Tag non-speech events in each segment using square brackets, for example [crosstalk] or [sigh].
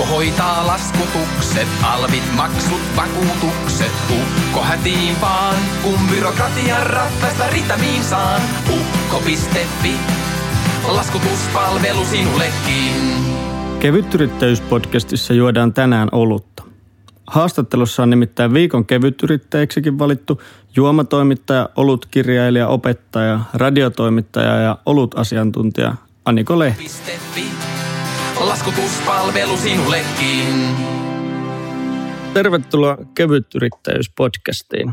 Ukko hoitaa laskutukset, alvit, maksut, vakuutukset. Ukko hätiin vaan, kun byrokratian ratkaista ritamiin saan. Ukko.fi, laskutuspalvelu sinullekin. Kevytyrittäjyyspodcastissa juodaan tänään olutta. Haastattelussa on nimittäin viikon kevytyrittäjäksikin valittu juomatoimittaja, olutkirjailija, opettaja, radiotoimittaja ja olutasiantuntija Aniko Lehti. Laskutuspalvelu sinullekin. Tervetuloa kevytyrittäjyyspodcastiin.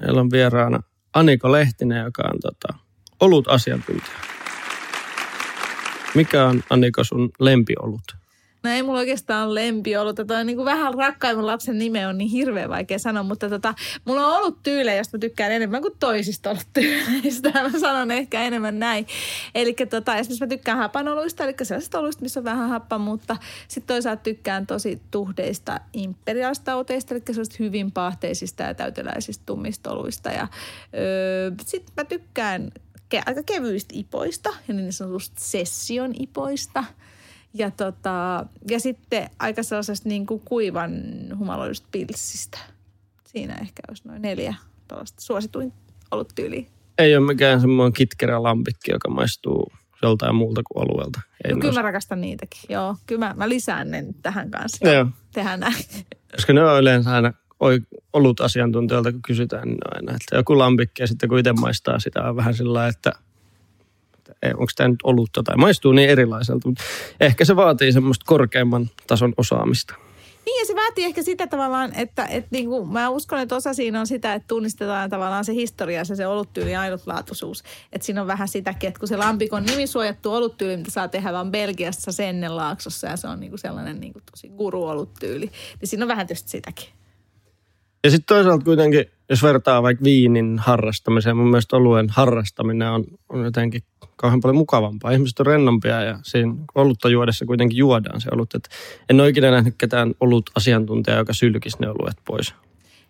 Meillä on vieraana Aniko Lehtinen, joka on tota, olut-asiantuntija. Mikä on Aniko sun lempiolut? No ei mulla oikeastaan lempi ollut. On niin kuin vähän rakkaimman lapsen nime on niin hirveän vaikea sanoa, mutta tota, mulla on ollut tyylejä, josta mä tykkään enemmän kuin toisista ollut tyyleistä. [laughs] Mä sanon ehkä enemmän näin. Eli tota, esimerkiksi mä tykkään hapanoluista, eli sellaisista oluista, missä on vähän happa, mutta sitten toisaalta tykkään tosi tuhdeista imperiaalista oteista, eli sellaisista hyvin pahteisista ja täyteläisistä tummista oluista. Ja öö, sitten mä tykkään ke- aika kevyistä ipoista, ja niin sanotusta session ipoista – ja, tota, ja sitten aika sellaisesta niin kuin kuivan humaloidusta pilssistä. Siinä ehkä olisi noin neljä tuollaista suosituin ollut tyyli. Ei ole mikään semmoinen kitkerä lampikki, joka maistuu joltain muulta kuin alueelta. Ei No, kyllä mä rakastan niitäkin. Joo, kyllä mä, mä lisään ne tähän kanssa. Joo. Tehdään näin. Koska ne on yleensä aina oi- ollut asiantuntijoilta, kun kysytään, niin aina, että joku lampikki ja sitten kun itse maistaa sitä on vähän sillä että onko tämä nyt olutta tai maistuu niin erilaiselta. Mutta ehkä se vaatii semmoista korkeamman tason osaamista. Niin ja se vaatii ehkä sitä tavallaan, että, että niin kuin, mä uskon, että osa siinä on sitä, että tunnistetaan tavallaan se historia ja se oluttyyli ainutlaatuisuus. Että siinä on vähän sitäkin, että kun se lampikon nimisuojattu oluttyyli, mitä saa tehdä vaan Belgiassa Sennenlaaksossa ja se on niin kuin sellainen niin kuin tosi guru-oluttyyli, niin siinä on vähän tietysti sitäkin. Ja sitten toisaalta kuitenkin, jos vertaa vaikka viinin harrastamiseen, mun mielestä oluen harrastaminen on, on jotenkin kauhean paljon mukavampaa. Ihmiset on rennompia ja siinä olutta juodessa kuitenkin juodaan se olut. Et en ole ikinä nähnyt ketään olut asiantuntijaa, joka sylkisi ne oluet pois.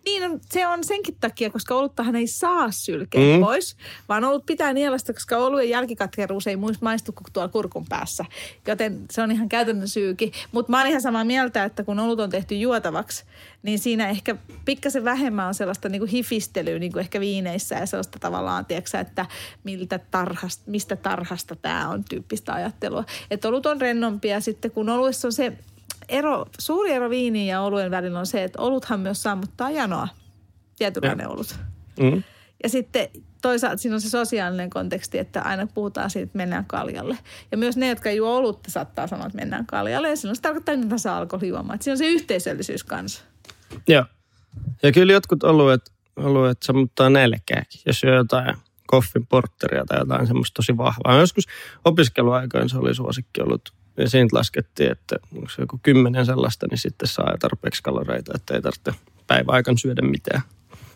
Niin, no, se on senkin takia, koska oluttahan ei saa sylkeä Mm. pois, vaan olut pitää nielasta, koska oluen jälkikatkeruus ei muist- maistu kuin tuolla kurkun päässä. Joten se on ihan käytännön syykin. Mutta mä oon ihan samaa mieltä, että kun olut on tehty juotavaksi, niin siinä ehkä pikkasen vähemmän on sellaista niin kuin hifistelyä niin kuin ehkä viineissä ja sellaista tavallaan, tiedätkö, että miltä tarhasta, mistä tarhasta tämä on tyyppistä ajattelua. Että olut on rennompia sitten, kun oluessa on se ero, suuri ero viiniin ja oluen välillä on se, että oluthan myös sammuttaa janoa. Tietynlainen olut. Mm. Ja sitten toisaalta siinä on se sosiaalinen konteksti, että aina puhutaan siitä, että mennään kaljalle. Ja myös ne, jotka juo olutta, saattaa sanoa, että mennään kaljalle. Ja silloin se tarkoittaa, että saa alkoholijuomaa. Että siinä on se yhteisöllisyys kanssa. Joo. Ja kyllä jotkut oluet, oluet sammuttaa nälkääkin, jos syö jotain koffin portteria tai jotain semmoista tosi vahvaa. Joskus opiskeluaikoina se oli suosikki ollut. Ja siitä laskettiin, että onko se joku kymmenen sellaista, niin sitten saa jo tarpeeksi kaloreita, että ei tarvitse päiväaikan syödä mitään.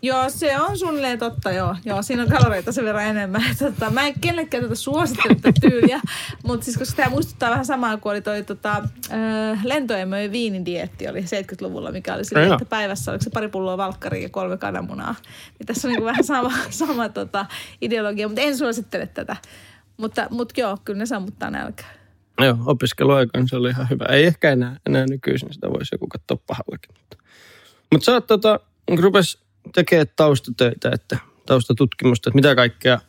Joo, se on suunnilleen totta, joo. Joo, siinä on kaloreita sen verran enemmän. [laughs] Tota, mä en kenellekään tätä suosittele tätä tyyliä, mutta siis koska tämä muistuttaa vähän samaa kuin oli toi tota, äh, lentoemojen viinidietti oli 70-luvulla, mikä oli sillä, että päivässä oliko se pari pulloa valkkaria ja kolme kananmunaa. Niin tässä on niinku vähän sama, [laughs] sama tota, ideologia, mutta en suosittele tätä. Mutta, mutta joo, kyllä ne sammuttaa nälkää. Joo, opiskeluaikoina se oli ihan hyvä. Ei ehkä enää, enää nykyisin sitä voisi joku katsoa pahallakin. Mutta, mutta sä oot tota, rupes tekemään taustatöitä, että taustatutkimusta, että mitä kaikkea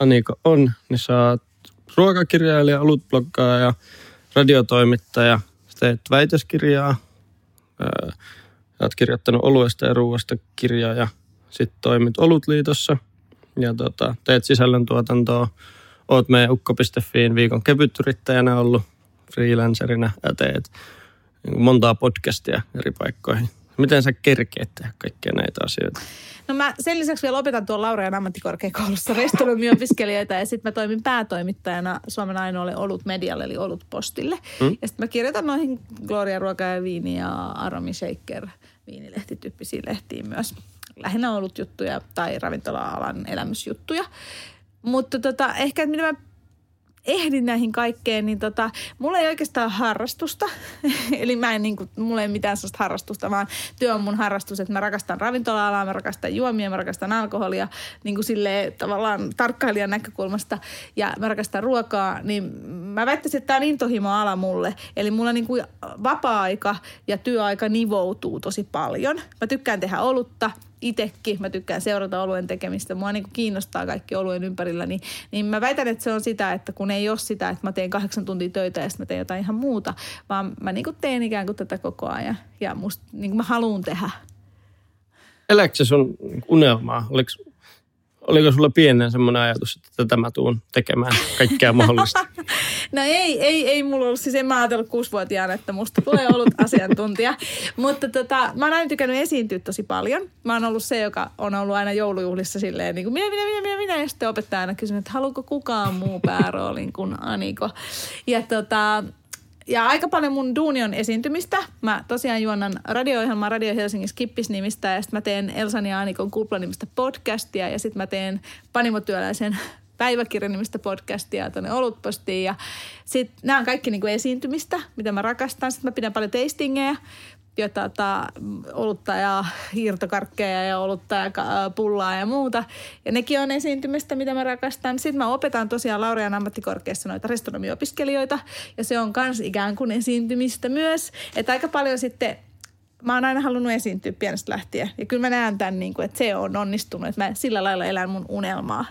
Aniko on, niin sä oot ruokakirjailija, olutbloggaaja, radiotoimittaja, teet väitöskirjaa, öö, oot kirjoittanut oluesta ja ruoasta kirjaa ja sitten toimit Olutliitossa ja tota, teet sisällöntuotantoa. Oot meidän ukko.fiin viikon kevytyrittäjänä ollut freelancerina ja teet niin montaa podcastia eri paikkoihin. Miten sä kerkeet tehdä kaikkia näitä asioita? No mä sen lisäksi vielä opetan tuolla Laurajan ammattikorkeakoulussa restonomiopiskelijoita ja sitten mä toimin päätoimittajana Suomen ainoalle Olut Medialle eli Olut Postille. Mm. Ja sitten mä kirjoitan noihin Gloria Ruoka ja Viini ja Aromi Shaker viinilehtityyppisiin lehtiin myös. Lähinnä ollut juttuja tai ravintola-alan elämysjuttuja. Mutta tota, ehkä mitä mä ehdin näihin kaikkeen, niin tota, mulla ei oikeastaan harrastusta. [laughs] Eli mä en, niin kuin, mulla ei mitään sellaista harrastusta, vaan työ on mun harrastus, että mä rakastan ravintola-alaa, mä rakastan juomia, mä rakastan alkoholia niin kuin silleen tavallaan tarkkailijan näkökulmasta ja mä rakastan ruokaa, niin mä väittäisin, että tämä on intohimo-ala mulle. Eli mulla niin kuin vapaa-aika ja työaika nivoutuu tosi paljon. Mä tykkään tehdä olutta, itsekin, mä tykkään seurata oluen tekemistä, mua niin kiinnostaa kaikki oluen ympärillä, niin, niin mä väitän, että se on sitä, että kun ei ole sitä, että mä teen kahdeksan tuntia töitä ja sitten mä teen jotain ihan muuta, vaan mä niin teen ikään kuin tätä koko ajan ja musta niin kuin mä haluan tehdä. Eläkö se sun unelmaa? Oliko Oliko sulla pienen semmoinen ajatus, että tätä mä tuun tekemään kaikkea mahdollista? [laughs] no ei, ei, ei mulla ollut, siis en mä ajatellut kuusivuotiaana, että musta tulee ollut asiantuntija. Mutta tota, mä oon aina tykännyt esiintyä tosi paljon. Mä oon ollut se, joka on ollut aina joulujuhlissa silleen niin kuin minä, minä, minä, minä, minä. Ja sitten opettaja aina kysynyt, että haluatko kukaan muu pääroolin kuin Aniko. Ja tota, ja aika paljon mun duuni on esiintymistä. Mä tosiaan juonnan radio-ohjelmaa Radio Helsingin Skippis-nimistä ja sitten mä teen Elsan ja Anikon kuplanimistä podcastia ja sitten mä teen Panimotyöläisen päiväkirjan nimistä podcastia tuonne Olutpostiin. Ja sitten nämä on kaikki niinku esiintymistä, mitä mä rakastan. Sitten mä pidän paljon tastingeja ja tota, olutta ja hiirtokarkkeja ja olutta ja pullaa ja muuta. Ja nekin on esiintymistä, mitä mä rakastan. Sitten mä opetan tosiaan Laurean ammattikorkeassa noita restonomiopiskelijoita ja se on kans ikään kuin esiintymistä myös. Että aika paljon sitten mä oon aina halunnut esiintyä pienestä lähtien. Ja kyllä mä näen tämän, niin kuin, että se on onnistunut, että mä sillä lailla elän mun unelmaa.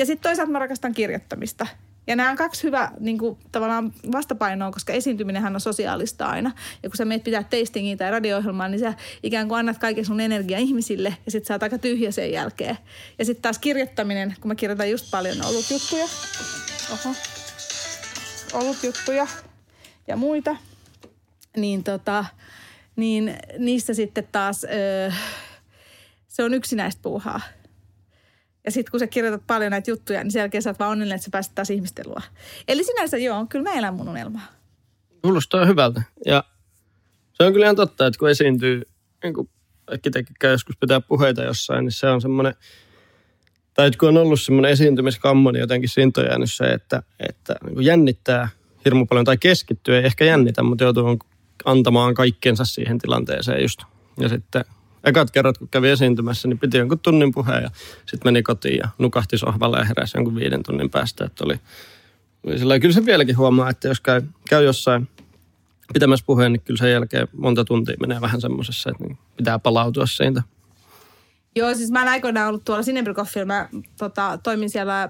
Ja sitten toisaalta mä rakastan kirjoittamista. Ja nämä on kaksi hyvää niin tavallaan vastapainoa, koska esiintyminenhän on sosiaalista aina. Ja kun sä meet pitää tastingia tai radio-ohjelmaa, niin sä ikään kuin annat kaiken sun energia ihmisille ja sitten sä oot aika tyhjä sen jälkeen. Ja sitten taas kirjoittaminen, kun mä kirjoitan just paljon ollut juttuja. Oho. Ollut juttuja ja muita. Niin tota, niin niissä sitten taas öö, se on yksinäistä puuhaa. Ja sitten kun sä kirjoitat paljon näitä juttuja, niin sen jälkeen sä oot vaan onnellinen, että sä pääset taas ihmisten luo. Eli sinänsä joo, kyllä mä elän mun unelmaa. Kuulostaa hyvältä. Ja se on kyllä ihan totta, että kun esiintyy, niin kuin äkkitekikään joskus pitää puheita jossain, niin se on semmoinen, tai kun on ollut semmoinen esiintymiskammo, niin jotenkin siitä on jäänyt se, että, että niin jännittää hirmu paljon, tai keskittyy, ei ehkä jännitä, mutta joutuu antamaan kaikkensa siihen tilanteeseen just. Ja sitten ekat kerrat, kun kävi esiintymässä, niin piti jonkun tunnin puheen ja sitten meni kotiin ja nukahti sohvalle ja heräsi jonkun viiden tunnin päästä. Että oli, oli sillä, kyllä se vieläkin huomaa, että jos käy, käy jossain pitämässä puheen, niin kyllä sen jälkeen monta tuntia menee vähän semmoisessa, että niin pitää palautua siitä. Joo, siis mä en aikoinaan ollut tuolla Sinebrykoffilla. Mä tota, toimin siellä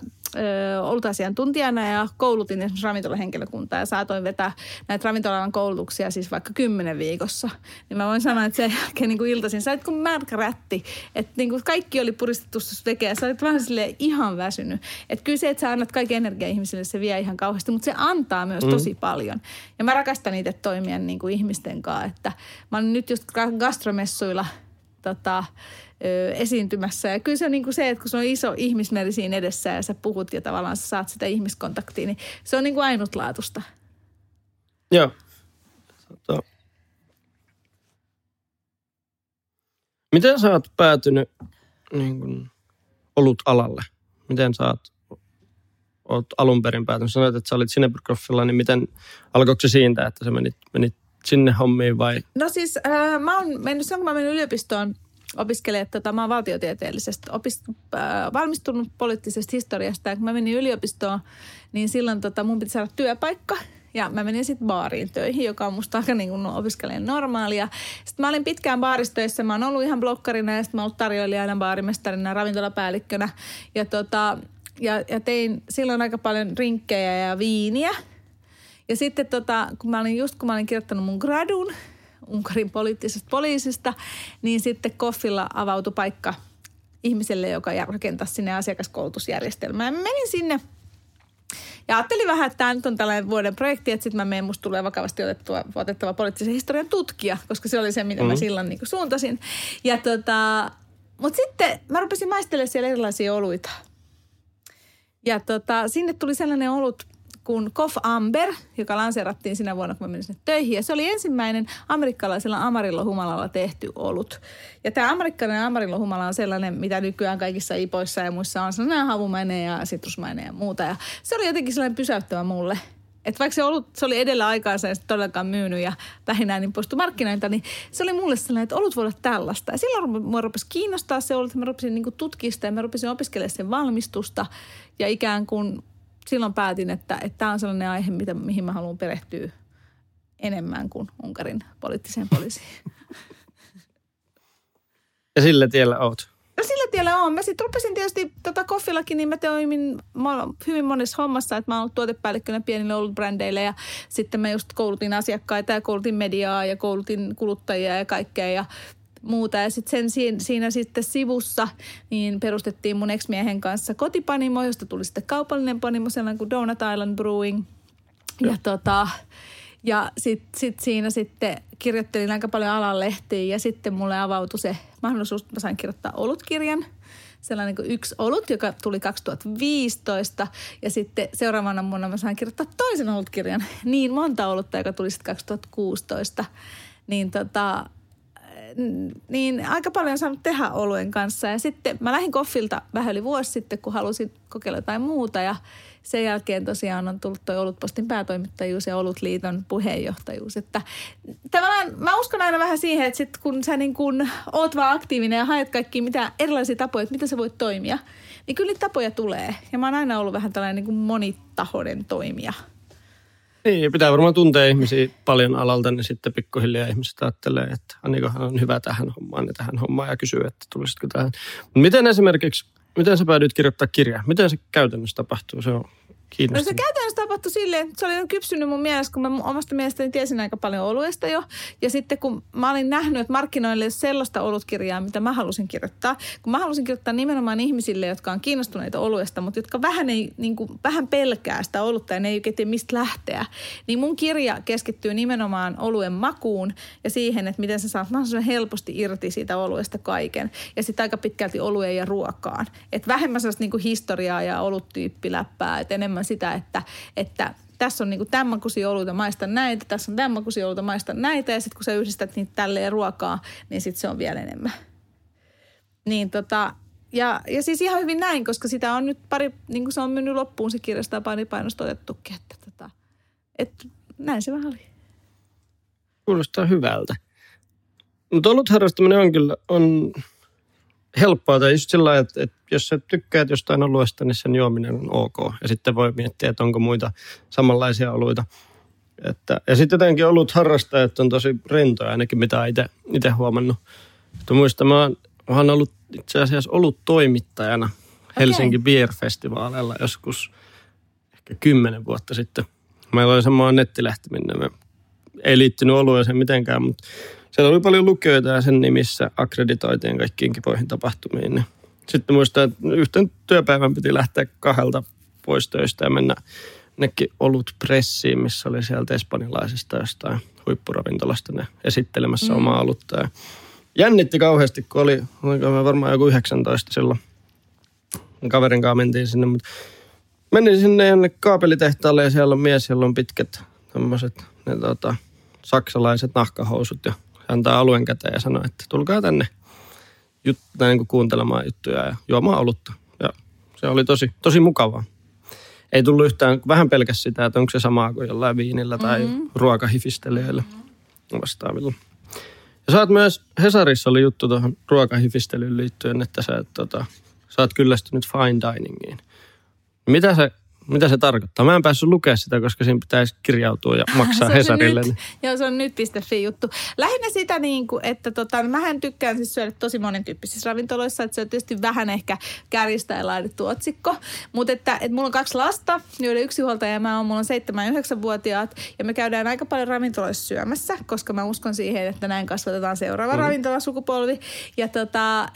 olutasiantuntijana ja koulutin esimerkiksi ravintolahenkilökuntaa ja saatoin vetää näitä ravintolan koulutuksia siis vaikka kymmenen viikossa. Niin mä voin sanoa, että sen jälkeen niin kuin iltaisin, sä olit kuin märkä rätti. Että niin kuin kaikki oli puristettu vekeä. Sä olit vähän sille ihan väsynyt. Että kyllä se, että sä annat kaiken energia ihmisille, se vie ihan kauheasti, mutta se antaa myös mm. tosi paljon. Ja mä rakastan niitä toimia niin kuin ihmisten kanssa. Että mä olen nyt just gastromessuilla tota, ö, esiintymässä. Ja kyllä se on niin kuin se, että kun se on iso ihmismeri siinä edessä ja sä puhut ja tavallaan sä saat sitä ihmiskontaktia, niin se on niin kuin ainutlaatusta. Joo. Tota. Miten sä oot päätynyt niin kuin, olut-alalle? Miten sä oot, oot alun perin päätynyt? Sanoit, että sä olit Sinebrykoffilla, niin miten alkoiko se siitä, että sä menit, menit sinne hommiin vai? No siis äh, mä oon mennyt, silloin kun mä menin yliopistoon opiskelemaan, tota, mä oon valtiotieteellisestä, opist, äh, valmistunut poliittisesta historiasta. Ja kun mä menin yliopistoon, niin silloin tota, mun piti saada työpaikka. Ja mä menin sitten baariin töihin, joka on musta aika niin opiskelijan normaalia. Sitten mä olin pitkään baaristöissä. Mä oon ollut ihan blokkarina ja sitten mä oon ollut tarjoilijana, baarimestarina, ravintolapäällikkönä. Ja, tota, ja, ja tein silloin aika paljon rinkkejä ja viiniä. Ja sitten tota, kun mä olin just kun mä olin kirjoittanut mun gradun, Unkarin poliittisesta poliisista, niin sitten Koffilla avautui paikka ihmiselle, joka rakentaa sinne asiakaskoulutusjärjestelmään. Mä menin sinne ja ajattelin vähän, että tämä nyt on tällainen vuoden projekti, että sitten mä menen, musta tulee vakavasti otettua, otettava poliittisen historian tutkija, koska se oli se, mitä mm. mä silloin niin suuntasin. Ja tota, mutta sitten mä rupesin maistelemaan siellä erilaisia oluita. Ja tota, sinne tuli sellainen olut kuin Kof Amber, joka lanseerattiin sinä vuonna, kun mä menin sinne töihin. Ja se oli ensimmäinen amerikkalaisella Amarillo-humalalla tehty olut. Ja tämä amerikkalainen Amarillo-humala on sellainen, mitä nykyään kaikissa ipoissa ja muissa on sellainen havumainen ja sitrusmainen ja muuta. Ja se oli jotenkin sellainen pysäyttävä mulle – että vaikka se, ollut, se oli edellä aikaansa ja todellakaan myynyt ja lähinnä niin poistui markkinoilta, niin se oli mulle sellainen, että olut voi olla tällaista. Ja silloin mua rupesi kiinnostaa se olut, mä rupesin niin tutkia ja mä rupesin opiskelemaan sen valmistusta. Ja ikään kuin silloin päätin, että, että tämä on sellainen aihe, mitä, mihin mä haluan perehtyä enemmän kuin Unkarin poliittiseen poliisiin. [laughs] Ja sillä tiellä oot. No sillä tiellä on. Mä sitten rupesin tietysti tota koffillakin, niin mä toimin hyvin monessa hommassa, että mä oon ollut tuotepäällikkönä pienille ollut brändeille ja sitten mä just koulutin asiakkaita ja koulutin mediaa ja koulutin kuluttajia ja kaikkea ja muuta. Ja sitten sen siinä, sitten sivussa niin perustettiin mun ex-miehen kanssa kotipanimo, josta tuli sitten kaupallinen panimo, sellainen kuin Donut Island Brewing. Ja, ja tota, ja sitten sit siinä sitten kirjoittelin aika paljon alalehtiä ja sitten mulle avautui se mahdollisuus, että mä sain kirjoittaa olutkirjan. Sellainen kuin yksi olut, joka tuli 2015 ja sitten seuraavana vuonna mä sain kirjoittaa toisen olutkirjan. Niin monta olutta, joka tuli sitten 2016. Niin tota, niin aika paljon saanut tehdä oluen kanssa. Ja sitten mä lähdin koffilta vähän yli vuosi sitten, kun halusin kokeilla jotain muuta. Ja sen jälkeen tosiaan on tullut toi Olutpostin päätoimittajuus ja Olutliiton puheenjohtajuus. Että tavallaan mä uskon aina vähän siihen, että sit kun sä niin kun oot vaan aktiivinen ja haet kaikki mitä erilaisia tapoja, että miten sä voit toimia, niin kyllä niitä tapoja tulee. Ja mä oon aina ollut vähän tällainen niin monitahoinen toimija – niin, pitää varmaan tuntea ihmisiä paljon alalta, niin sitten pikkuhiljaa ihmiset ajattelee, että Annikohan on hyvä tähän hommaan ja tähän hommaan ja kysyy, että tulisitko tähän. Miten esimerkiksi, miten sä päädyit kirjoittaa kirjaa? Miten se käytännössä tapahtuu? Se on No se käytännössä tapahtui silleen, että se oli kypsynyt mun mielessä, kun mä omasta mielestäni tiesin aika paljon oluesta jo. Ja sitten kun mä olin nähnyt, että markkinoille ei sellaista olutkirjaa, mitä mä halusin kirjoittaa. Kun mä halusin kirjoittaa nimenomaan ihmisille, jotka on kiinnostuneita oluesta, mutta jotka vähän, ei, niin kuin, vähän pelkää sitä olutta ja ne ei oikein tiedä mistä lähteä. Niin mun kirja keskittyy nimenomaan oluen makuun ja siihen, että miten sä saat mahdollisimman helposti irti siitä oluesta kaiken. Ja sitten aika pitkälti olueen ja ruokaan. Että vähemmän sellaista niin kuin historiaa ja oluttyyppiläppää, että enemmän sitä, että, että tässä on niinku tämän oluita, maista näitä, tässä on tämän oluita, maista näitä. Ja sitten kun sä yhdistät niitä tälleen ruokaa, niin sitten se on vielä enemmän. Niin tota, ja, ja siis ihan hyvin näin, koska sitä on nyt pari, niin kuin se on mennyt loppuun se kirjasta ja pari painosta otettukin, että tota, et, näin se vähän oli. Kuulostaa hyvältä. Mutta ollut harrastaminen on kyllä, on helppoa. Tai just sillä että, että jos sä tykkäät jostain oluesta, niin sen juominen on ok. Ja sitten voi miettiä, että onko muita samanlaisia oluita. Että, ja sitten jotenkin olut harrastajat on tosi rentoja ainakin, mitä itse huomannut. Että muistan, mä oon, mä oon ollut itse asiassa ollut toimittajana Helsinki okay. Beer Festivaaleilla joskus ehkä kymmenen vuotta sitten. Meillä oli semmoinen nettilehti, minne me ei liittynyt olueeseen mitenkään, mutta siellä oli paljon lukijoita ja sen nimissä akkreditoitiin kaikkiin kipoihin tapahtumiin. Niin sitten muistan, että yhten työpäivän piti lähteä kahdelta pois töistä ja mennä nekin olut pressiin, missä oli sieltä espanjalaisesta jostain huippuravintolasta ne esittelemässä mm. omaa olutta. Ja jännitti kauheasti, kun oli, oli varmaan joku 19 silloin. Kaverin kanssa mentiin sinne, mutta menin sinne jonne kaapelitehtaalle ja siellä on mies, jolla on pitkät tämmöiset ne, tota, saksalaiset nahkahousut ja antaa alueen käteen ja sanoo, että tulkaa tänne jut, näin niin kuuntelemaan juttuja ja juomaan olutta. Ja se oli tosi, tosi mukavaa. Ei tullut yhtään, vähän pelkäs sitä, että onko se samaa kuin jollain viinillä tai mm-hmm. ruokahifistelijöillä vastaavilla. Ja sä oot myös, Hesarissa oli juttu tuohon ruokahifistelyyn liittyen, että sä, tota, sä oot kyllästynyt fine diningiin. Mitä se mitä se tarkoittaa? Mä en päässyt lukea sitä, koska siinä pitäisi kirjautua ja [laughs] maksaa se Hesarille. Nyt. Joo, se on nyt.fi juttu. Lähinnä sitä, niin kuin, että tota, mähän tykkään siis syödä tosi monen tyyppisissä ravintoloissa, että se on tietysti vähän ehkä kärjistä ja laadittu otsikko. Mutta että, että mulla on kaksi lasta, joiden yksi huoltaja ja mä oon, mulla on 7 ja 9-vuotiaat ja me käydään aika paljon ravintoloissa syömässä, koska mä uskon siihen, että näin kasvatetaan seuraava mm. ravintolasukupolvi. Ja tota,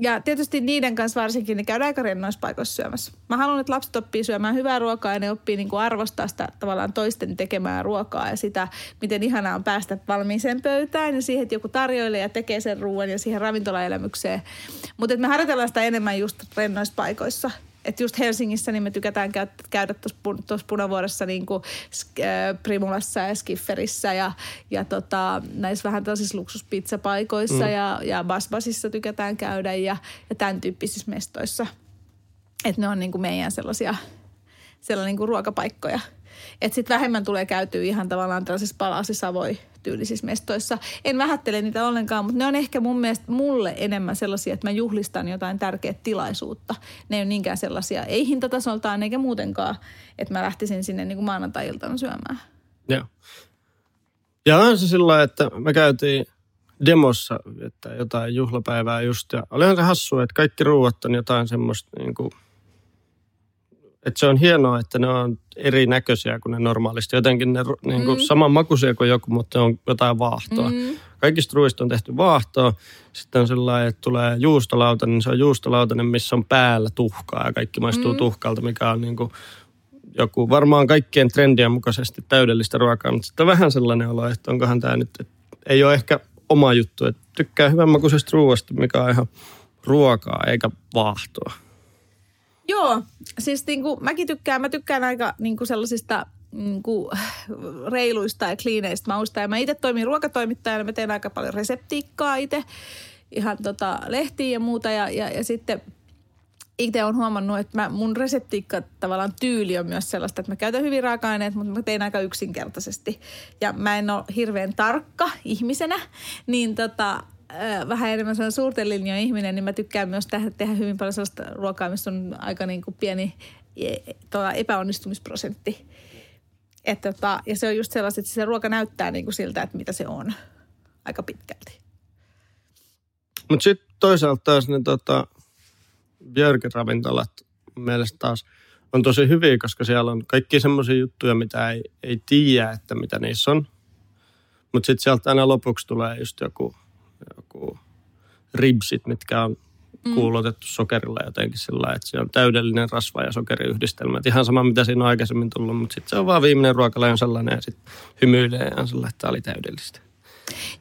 ja tietysti niiden kanssa varsinkin niin käydään aika rennoissa paikoissa syömässä. Mä haluan, että lapset oppii syömään hyvää ruokaa ja ne oppii niin kuin arvostaa sitä tavallaan toisten tekemää ruokaa ja sitä, miten ihanaa on päästä valmiiseen pöytään ja siihen, että joku tarjoilee ja tekee sen ruoan ja siihen ravintolaelämykseen. Mutta me harjoitellaan sitä enemmän just rennoissa paikoissa. Että just Helsingissä niin me tykätään käydä, tuossa punavuoressa niin kuin äh, Primulassa ja Skifferissä ja, ja tota, näissä vähän tällaisissa luksuspizzapaikoissa mm. ja, ja Basbasissa tykätään käydä ja, ja tämän tyyppisissä mestoissa. Että ne on niin kuin meidän sellaisia, sellaisia niin kuin ruokapaikkoja – että sitten vähemmän tulee käytyä ihan tavallaan tällaisissa palasi-savoi tyylisissä mestoissa. En vähättele niitä ollenkaan, mutta ne on ehkä mun mielestä mulle enemmän sellaisia, että mä juhlistan jotain tärkeää tilaisuutta. Ne ei ole niinkään sellaisia, ei hintatasoltaan eikä muutenkaan, että mä lähtisin sinne niin kuin maanantai-iltana syömään. Joo. Ja on se sillä että me käytiin demossa että jotain juhlapäivää just. Ja olihan se hassu, että kaikki ruuat on jotain semmoista niin kuin – että se on hienoa, että ne on erinäköisiä kuin ne normaalisti. Jotenkin ne niin kuin mm. saman makuisia kuin joku, mutta ne on jotain vaahtoa. Mm. Kaikista ruuista on tehty vaahtoa. Sitten on sellainen, että tulee juustolauta, niin se on juustolautainen, missä on päällä tuhkaa ja kaikki maistuu mm. tuhkalta, mikä on niin kuin joku varmaan kaikkien trendien mukaisesti täydellistä ruokaa. Mutta sitten vähän sellainen olo, että onkohan tämä nyt, että ei ole ehkä oma juttu. Että tykkää hyvänmakuisesta ruoasta, mikä on ihan ruokaa eikä vaahtoa. Joo, siis niin kuin, mäkin tykkään, mä tykkään aika niin kuin sellaisista niin kuin, reiluista ja kliineistä mausta. Ja mä itse toimin ruokatoimittajana, mä teen aika paljon reseptiikkaa itse, ihan tota, lehtiä ja muuta. Ja, ja, ja sitten itse olen huomannut, että mä, mun reseptiikka tavallaan tyyli on myös sellaista, että mä käytän hyvin raaka-aineet, mutta mä teen aika yksinkertaisesti. Ja mä en ole hirveän tarkka ihmisenä, niin tota, vähän enemmän sellainen suurten linjojen ihminen, niin mä tykkään myös tehdä, tehdä hyvin paljon sellaista ruokaa, missä on aika niin kuin pieni tuota epäonnistumisprosentti. Että tota, ja se on just sellaista, että se ruoka näyttää niin kuin siltä, että mitä se on aika pitkälti. Mutta sitten toisaalta taas ne tota, Björk-ravintolat mielestä taas on tosi hyviä, koska siellä on kaikki semmoisia juttuja, mitä ei, ei tiedä, että mitä niissä on. Mutta sitten sieltä aina lopuksi tulee just joku joku ribsit, mitkä on mm. kuulotettu sokerilla jotenkin sillä että se on täydellinen rasva- ja sokeriyhdistelmä. Et ihan sama, mitä siinä on aikaisemmin tullut, mutta sitten se on vaan viimeinen ruokala on sellainen ja sitten hymyilee ja on sellainen, että tämä oli täydellistä.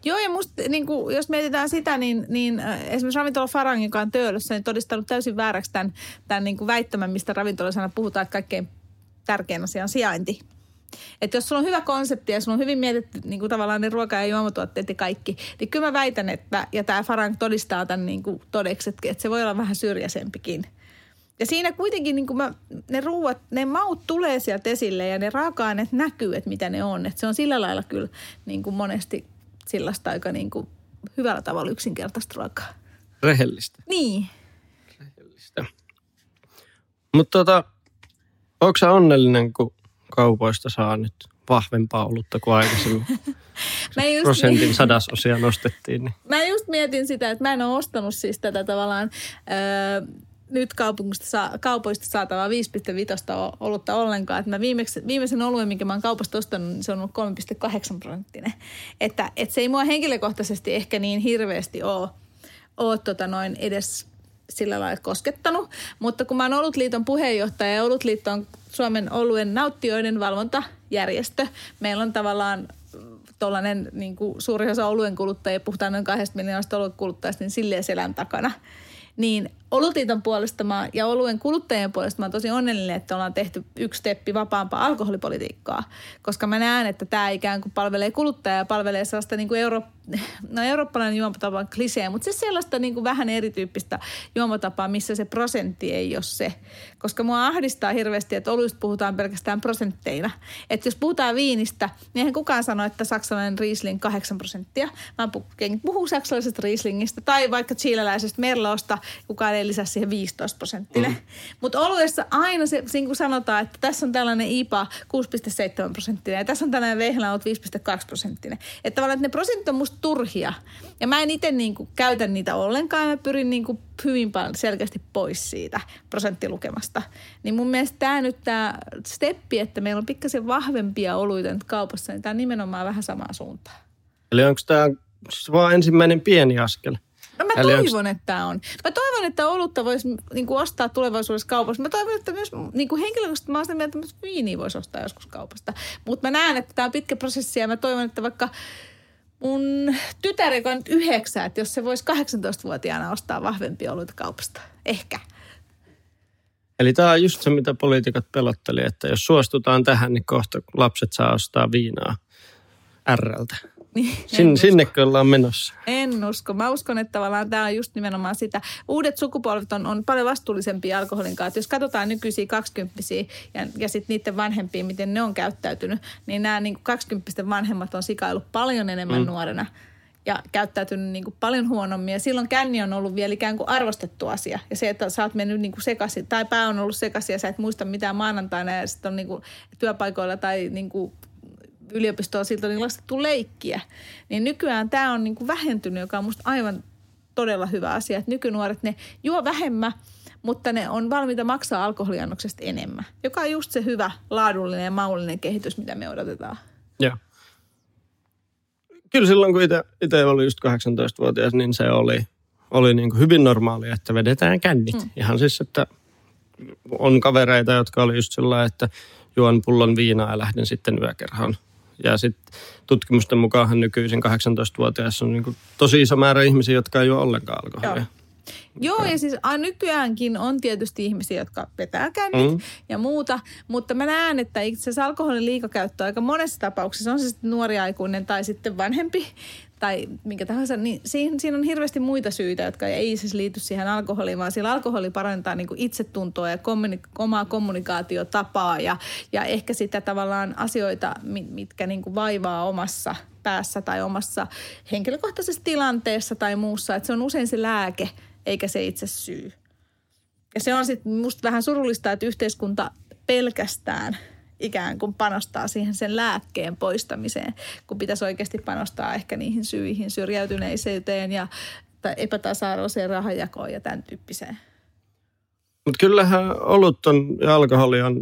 Joo, ja musta, niin kuin, jos mietitään sitä, niin, niin äh, esimerkiksi ravintola Farang, joka on Töölössä, niin todistanut täysin vääräksi tämän, tämän niin kuin väittämän, mistä ravintolassa puhutaan, että kaikkein tärkein asia on sijainti. Että jos sulla on hyvä konsepti ja sulla on hyvin mietitty niin kuin tavallaan ne ruoka- ja juomatuotteet ja kaikki, niin kyllä mä väitän, että, ja tämä Farang todistaa tämän niin kuin todeksi, että, että se voi olla vähän syrjäisempikin. Ja siinä kuitenkin niin kuin mä, ne ruuat, ne maut tulee sieltä esille ja ne raaka-aineet näkyy, että mitä ne on. Että se on sillä lailla kyllä niin kuin monesti sellaista aika niin kuin hyvällä tavalla yksinkertaista ruokaa. Rehellistä. Niin. Rehellistä. Mutta tota, onko onnellinen, kun kaupoista saa nyt vahvempaa olutta kuin aikaisemmin. [laughs] mä just prosentin sadasosia nostettiin. Niin. Mä just mietin sitä, että mä en ole ostanut siis tätä tavallaan öö, nyt kaupungista saa, kaupoista saatavaa 5,5 olutta ollenkaan. Että mä viimeksi, viimeisen oluen, minkä mä oon kaupasta ostanut, niin se on ollut 3,8 prosenttinen. Että, että se ei mua henkilökohtaisesti ehkä niin hirveästi ole, ole tota noin edes sillä lailla koskettanut. Mutta kun mä oon ollut liiton puheenjohtaja ja ollut liitto Suomen oluen nauttijoiden valvontajärjestö. Meillä on tavallaan tuollainen niin suuri osa oluen kuluttajia, puhutaan noin kahdesta miljoonasta oluen kuluttajasta, niin silleen selän takana. Niin Olutliiton puolesta mä, ja oluen kuluttajien puolesta mä oon tosi onnellinen, että ollaan tehty yksi steppi vapaampaa alkoholipolitiikkaa, koska mä näen, että tämä ikään kuin palvelee kuluttajaa ja palvelee sellaista niin kuin euro, [laughs] no eurooppalainen juomatapa on klisee, mutta se sellaista niin kuin vähän erityyppistä juomatapaa, missä se prosentti ei ole se. Koska mua ahdistaa hirveästi, että oluista puhutaan pelkästään prosentteina. Että jos puhutaan viinistä, niin eihän kukaan sano, että saksalainen Riesling 8 prosenttia, vaan puhuu saksalaisesta Rieslingistä tai vaikka chileläisestä Merlosta, kukaan ei lisää siihen 15 prosenttinen. Mm. Mutta oluessa aina se, niin kuin sanotaan, että tässä on tällainen IPA 6,7 prosenttinen ja tässä on tällainen vehlä 5,2 prosenttinen. Että tavallaan että ne prosentit on musta turhia. Ja mä en itse niin kuin käytä niitä ollenkaan. Mä pyrin niin kuin hyvin paljon selkeästi pois siitä prosenttilukemasta. Niin mun mielestä tämä nyt tämä steppi, että meillä on pikkasen vahvempia oluita nyt kaupassa, niin tämä on nimenomaan vähän samaa suuntaa. Eli onko tämä vaan ensimmäinen pieni askel? No mä Eli toivon, onks... että tämä on. Mä toivon, että olutta voisi niin kuin ostaa tulevaisuudessa kaupasta. Mä toivon, että myös niin kuin henkilökohtaisesti mä olen mieltä, että viiniä voisi ostaa joskus kaupasta. Mutta mä näen, että tämä on pitkä prosessi ja mä toivon, että vaikka mun tytär, joka on nyt yhdeksän, että jos se voisi 18-vuotiaana ostaa vahvempia oluita kaupasta. Ehkä. Eli tämä on just se, mitä poliitikot pelotteli, että jos suostutaan tähän, niin kohta lapset saa ostaa viinaa Rltä. Niin, Sin, en sinnekö ollaan menossa? En usko. Mä uskon, että tavallaan tämä on just nimenomaan sitä. Uudet sukupolvet on, on paljon vastuullisempia alkoholin kanssa. Jos katsotaan nykyisiä kaksikymppisiä ja, ja sitten niiden vanhempia, miten ne on käyttäytynyt, niin nämä niin kaksikymppisten vanhemmat on sikailut paljon enemmän mm. nuorena ja käyttäytynyt niin kuin paljon huonommin. Ja silloin känni on ollut vielä ikään kuin arvostettu asia. Ja se, että sä oot mennyt niin kuin sekaisin, tai pää on ollut sekaisin ja sä et muista mitään maanantaina ja sitten on niin kuin työpaikoilla tai niin kuin yliopistoon siltä niin laskettu leikkiä. Niin nykyään tämä on niin kuin vähentynyt, joka on musta aivan todella hyvä asia. Että nykynuoret, ne juo vähemmän, mutta ne on valmiita maksaa alkoholiannoksesta enemmän. Joka on just se hyvä, laadullinen ja maullinen kehitys, mitä me odotetaan. Joo. Kyllä silloin, kun itse oli just 18-vuotias, niin se oli, oli niin kuin hyvin normaalia, että vedetään kännit. Hmm. Ihan siis, että on kavereita, jotka oli just sillä että juon pullon viinaa ja lähden sitten yökerhoon. Ja sitten tutkimusten mukaan nykyisin 18-vuotiaissa on niin kuin tosi iso määrä ihmisiä, jotka ei juo ollenkaan alkoholia. Joo. Joo, ja siis a, nykyäänkin on tietysti ihmisiä, jotka vetää kännit mm. ja muuta, mutta mä näen, että itse asiassa alkoholin liikakäyttö aika monessa tapauksessa, on se sitten nuori aikuinen tai sitten vanhempi tai minkä tahansa, niin siinä, siinä on hirveästi muita syitä, jotka ei siis liity siihen alkoholiin, vaan sillä alkoholi parantaa niin itsetuntoa ja kommunik- omaa kommunikaatiotapaa ja, ja ehkä sitä tavallaan asioita, mitkä niin kuin vaivaa omassa päässä tai omassa henkilökohtaisessa tilanteessa tai muussa. Että se on usein se lääke, eikä se itse syy. Ja se on sitten musta vähän surullista, että yhteiskunta pelkästään ikään kuin panostaa siihen sen lääkkeen poistamiseen, kun pitäisi oikeasti panostaa ehkä niihin syihin, syrjäytyneisyyteen ja epätasa-arvoiseen rahanjakoon ja tämän tyyppiseen. Mutta kyllähän olut on ja alkoholi on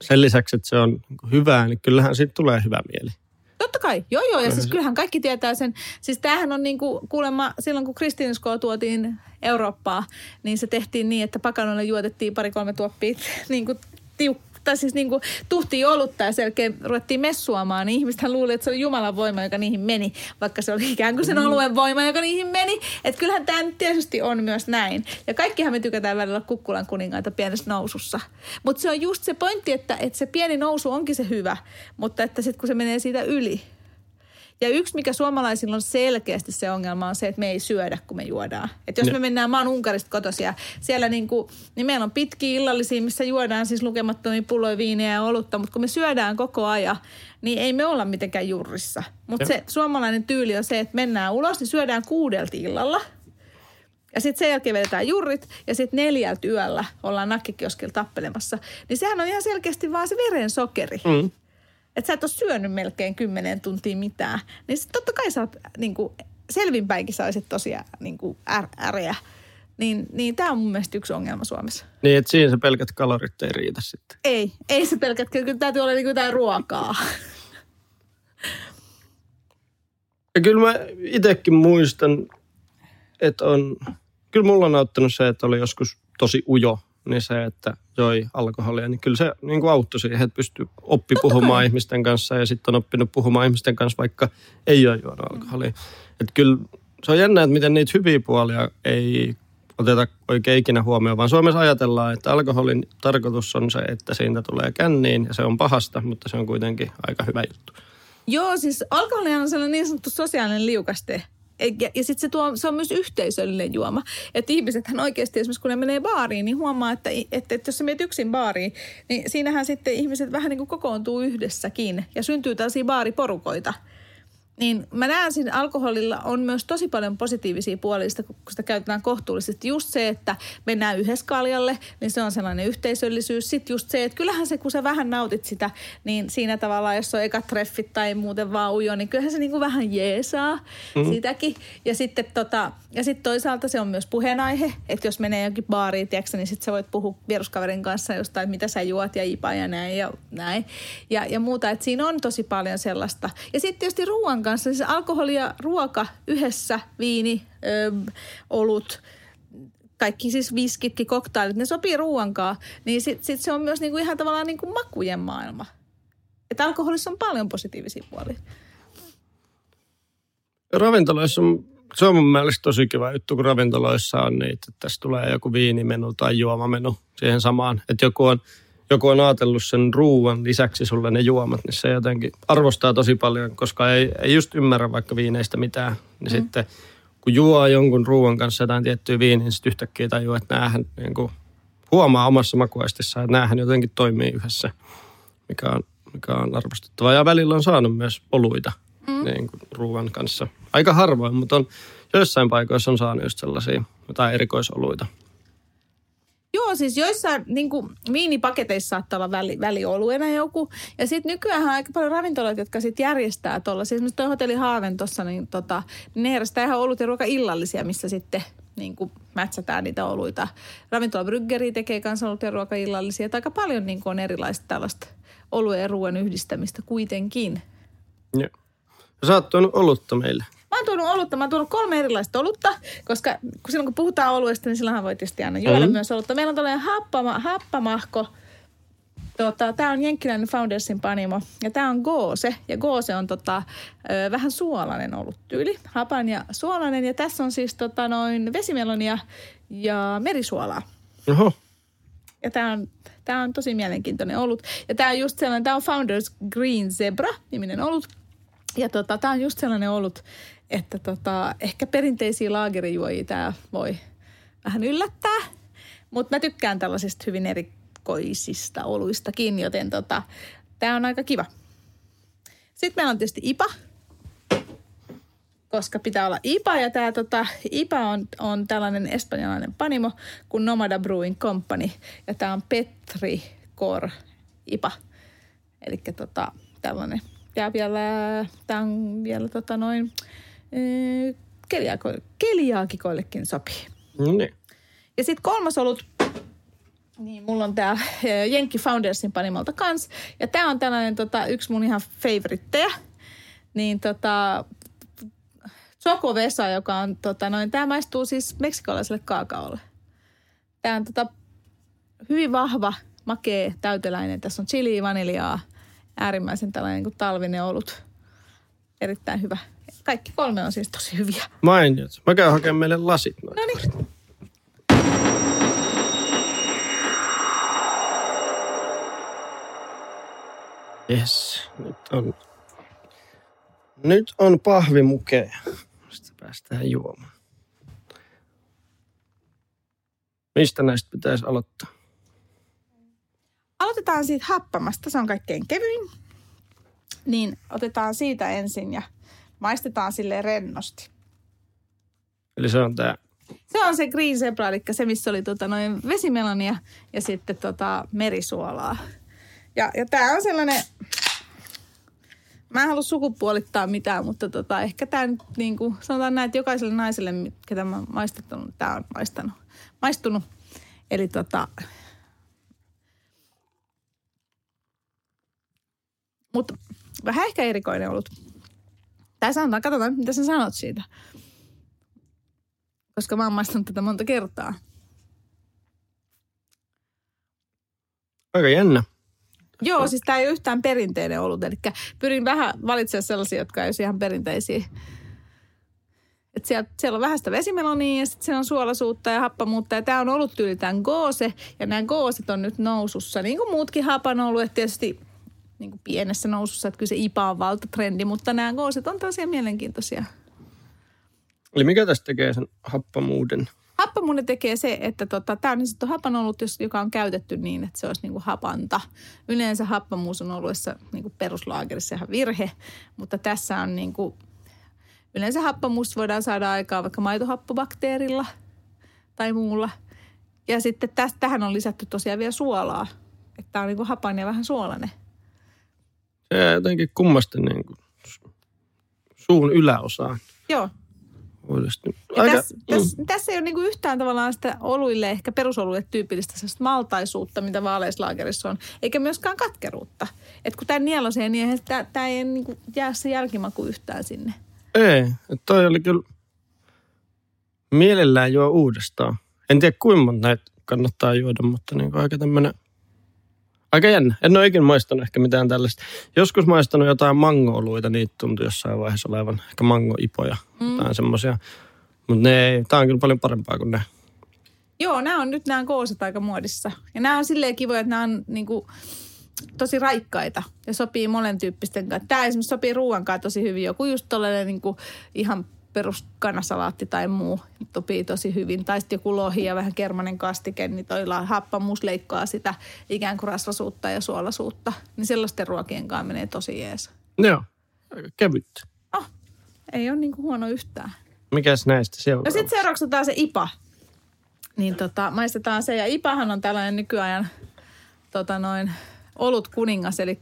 sen lisäksi, että se on hyvää, niin kyllähän siitä tulee hyvä mieli. Totta kai, joo joo, ja siis kyllähän kaikki tietää sen. Siis tämähän on niinku kuulemma, silloin kun kristinuskoa tuotiin Eurooppaa, niin se tehtiin niin, että pakanoille juotettiin pari-kolme tuoppia [laughs] niin kuin tiuk- tai siis niin kuin tuhtiin olutta ja selkeä ruvettiin messuamaan, niin ihmisethän luuli, että se oli Jumalan voima, joka niihin meni, vaikka se oli ikään kuin sen mm. oluen voima, joka niihin meni. Että kyllähän tämä nyt tietysti on myös näin. Ja kaikkihan me tykätään välillä kukkulan kuningaita pienessä nousussa. Mutta se on just se pointti, että, että se pieni nousu onkin se hyvä, mutta että sitten kun se menee siitä yli, ja yksi, mikä suomalaisilla on selkeästi se ongelma, on se, että me ei syödä, kun me juodaan. Että jos me mennään, mä oon Unkarista kotosia, siellä niin, kuin, niin meillä on pitkiä illallisia, missä juodaan siis lukemattomia pulloja viiniä ja olutta, mutta kun me syödään koko ajan, niin ei me olla mitenkään jurrissa. Mutta se suomalainen tyyli on se, että mennään ulos, niin syödään kuudelta illalla – ja sitten sen jälkeen vedetään jurrit ja sitten neljältä yöllä ollaan nakkikioskilla tappelemassa. Niin sehän on ihan selkeästi vaan se verensokeri. Mm että sä et ole syönyt melkein kymmenen tuntia mitään, niin sit totta kai sä oot niin kuin, selvinpäinkin saisit tosiaan niin kuin äreä. Niin, niin tämä on mun mielestä yksi ongelma Suomessa. Niin, että siinä se pelkät kalorit ei riitä sitten. Ei, ei se pelkät, kyllä täytyy olla niin kuin jotain ruokaa. Ja kyllä mä itsekin muistan, että on, kyllä mulla on auttanut se, että oli joskus tosi ujo niin se, että joi alkoholia, niin kyllä se niin kuin auttoi siihen, että pystyy oppi Totta puhumaan kai. ihmisten kanssa ja sitten on oppinut puhumaan ihmisten kanssa, vaikka ei ole juonut alkoholia. Että kyllä se on jännä, että miten niitä hyviä puolia ei oteta oikein ikinä huomioon, vaan Suomessa ajatellaan, että alkoholin tarkoitus on se, että siitä tulee känniin ja se on pahasta, mutta se on kuitenkin aika hyvä juttu. Joo, siis alkoholi on sellainen niin sanottu sosiaalinen liukaste, ja, ja sitten se, tuo, se on myös yhteisöllinen juoma. Että ihmisethän oikeasti esimerkiksi kun ne menee baariin, niin huomaa, että, että, että jos sä menet yksin baariin, niin siinähän sitten ihmiset vähän niin kuin kokoontuu yhdessäkin ja syntyy tällaisia baariporukoita – niin mä näen siinä alkoholilla on myös tosi paljon positiivisia puolia, kun sitä käytetään kohtuullisesti. Just se, että mennään yhdessä kaljalle, niin se on sellainen yhteisöllisyys. Sitten just se, että kyllähän se, kun sä vähän nautit sitä, niin siinä tavalla, jos on eka treffit tai muuten vaan ujo, niin kyllähän se niin kuin vähän jeesaa mm. sitäkin. Ja sitten tota, ja sit toisaalta se on myös puheenaihe, että jos menee jonkin baariin, tiedätkö, niin sitten sä voit puhua vieruskaverin kanssa jostain, mitä sä juot ja ipa ja näin ja näin. Ja, ja muuta, että siinä on tosi paljon sellaista. Ja sitten tietysti ruoan kanssa, siis alkoholi ja ruoka yhdessä, viini, ö, olut, kaikki siis viskitkin, koktailit, ne sopii ruoankaan, niin sitten sit se on myös niinku ihan tavallaan niinku makujen maailma. Että alkoholissa on paljon positiivisia puolia. Ravintoloissa on Se on mun mielestä tosi kiva juttu, kun ravintoloissa on niitä, että tässä tulee joku viinimenu tai juomamenu siihen samaan. Että joku on, joku on ajatellut sen ruuan lisäksi sulle ne juomat, niin se jotenkin arvostaa tosi paljon, koska ei, ei just ymmärrä vaikka viineistä mitään. Niin mm. sitten kun juo jonkun ruuan kanssa jotain tiettyä viiniä, niin sitten yhtäkkiä tajuu, että näähän niin kuin, huomaa omassa makuaistissaan, että näähän jotenkin toimii yhdessä, mikä on, mikä on arvostettavaa. Ja välillä on saanut myös oluita mm. niin kuin ruuan kanssa. Aika harvoin, mutta on, joissain paikoissa on saanut just sellaisia jotain erikoisoluita. Joo, siis joissain niin kuin, viinipaketeissa saattaa olla väli, välioluena joku. Ja sitten nykyään on aika paljon ravintoloita, jotka sitten järjestää tuolla. Siis esimerkiksi tuo hotelli Haaven tuossa, niin, tota, ne järjestää ihan olut ja ruoka illallisia, missä sitten niin kuin mätsätään niitä oluita. Ravintola Bryggeri tekee kanssa olut ja ruoka illallisia. Aika paljon niin kuin on erilaista tällaista oluen ja ruoan yhdistämistä kuitenkin. Joo. Sä oot tuonut olutta meille. Oon tuonut olutta. Mä oon tuonut kolme erilaista olutta, koska kun silloin kun puhutaan oluesta, niin silloinhan voi tietysti aina juoda mm. myös olutta. Meillä on tällainen happama, happamahko. Tota, tämä on Jenkkiläinen Foundersin panimo ja tämä on Goose. Ja Goose on tota, ö, vähän suolainen tyyli. Hapan ja suolainen ja tässä on siis tota, noin vesimelonia ja merisuolaa. Oho. Ja tämä on, tää on tosi mielenkiintoinen olut. Ja tämä on just sellainen, tämä on Founders Green Zebra niminen olut. Ja tota, tämä on just sellainen ollut, että tota, ehkä perinteisiä laagerijuojia tämä voi vähän yllättää. Mutta mä tykkään tällaisista hyvin erikoisista oluistakin, joten tota, tämä on aika kiva. Sitten meillä on tietysti IPA, koska pitää olla IPA. Ja tämä tota, IPA on, on tällainen espanjalainen panimo kuin Nomada Brewing Company. Ja tämä on Petri Cor IPA. Eli tota, tällainen ja vielä, tämä on vielä tota noin, keliaako, keliaakikoillekin sopii. No niin. Ja sitten kolmas olut, niin mulla on tämä Jenkki Foundersin panimolta kans. Ja tämä on tällainen tota, yksi mun ihan favoritteja. Niin tota, Choco Vesa, joka on tota noin, tämä maistuu siis meksikolaiselle kaakaolle. Tämä on tota, hyvin vahva, makee, täyteläinen. Tässä on chili, vaniljaa – äärimmäisen tällainen kuin talvinen olut. Erittäin hyvä. Kaikki kolme on siis tosi hyviä. Mainiot. Mä käyn hakemaan meille lasit. No niin. Yes, nyt on, nyt on pahvimukeja. Sitten päästään juomaan. Mistä näistä pitäisi aloittaa? aloitetaan siitä happamasta, se on kaikkein kevyin. Niin otetaan siitä ensin ja maistetaan sille rennosti. Eli se on tämä se on se green zebra, eli se, missä oli tota, noin vesimelonia ja sitten tota, merisuolaa. Ja, ja tämä on sellainen, mä en halua sukupuolittaa mitään, mutta tota, ehkä tämä nyt niin kuin, sanotaan näin, että jokaiselle naiselle, ketä mä maistettu, tämä on maistanut, maistunut. Eli tota, Mutta vähän ehkä erikoinen ollut. Tai sanotaan, katsotaan, mitä sä sanot siitä. Koska mä oon maistanut tätä monta kertaa. Aika jännä. Joo, siis tämä ei ole yhtään perinteinen ollut. Eli pyrin vähän valitsemaan sellaisia, jotka ei ole ihan perinteisiä. Et siellä, siellä on vähän sitä vesimelonia ja sitten siellä on suolasuutta ja happamuutta. Ja tämä on ollut tyylitään goose ja nämä gooset on nyt nousussa. Niin kuin muutkin hapan ollut. Et tietysti niin kuin pienessä nousussa, että kyllä se IPA on valtatrendi, mutta nämä gooset on tosiaan mielenkiintoisia. Eli mikä tästä tekee sen happamuuden? Happamuuden tekee se, että tota, tämä on niin sanottu hapanolot, joka on käytetty niin, että se olisi niin kuin hapanta. Yleensä happamuus on oluessa niin kuin peruslaagerissa ihan virhe, mutta tässä on niin kuin, yleensä happamuus voidaan saada aikaa vaikka maitohappobakteerilla tai muulla. Ja sitten tästä, tähän on lisätty tosiaan vielä suolaa, että tämä on niin kuin hapan ja vähän suolainen se jotenkin kummasti niin kuin suun yläosaan. Joo. Aika, tässä, mm. tässä, tässä ei ole niinku yhtään tavallaan sitä oluille, ehkä perusoluille tyypillistä maltaisuutta, mitä vaaleislaagerissa on, eikä myöskään katkeruutta. Et kun tämä nielosee, niin tämä ei niinku jää se jälkimaku yhtään sinne. Ei, toi oli kyllä mielellään juo uudestaan. En tiedä kuinka monta näitä kannattaa juoda, mutta niin aika tämmöinen Aika jännä. En ole ikinä maistanut ehkä mitään tällaista. Joskus maistanut jotain mangooluita, niitä tuntui jossain vaiheessa olevan. Ehkä mangoipoja, mm. jotain semmoisia. Mutta ne, tää on kyllä paljon parempaa kuin ne. Joo, nämä on nyt nämä kooset aika muodissa. Ja nämä on silleen kivoja, että nämä on niinku, tosi raikkaita ja sopii monen tyyppisten kanssa. Tämä esimerkiksi sopii ruoan kanssa tosi hyvin. Joku just tollainen niinku ihan perus kanasalaatti tai muu sopii tosi hyvin. Tai sitten joku lohi ja vähän kermanen kastike, niin toi happamuus leikkaa sitä ikään kuin rasvasuutta ja suolasuutta. Niin sellaisten ruokien kanssa menee tosi jees. Joo, aika kevyttä. Oh, ei ole niinku huono yhtään. Mikäs näistä No seuraavaksi? sitten seuraavaksi otetaan se IPA. Niin tota, maistetaan se. Ja IPAhan on tällainen nykyajan tota noin, olut kuningas. Eli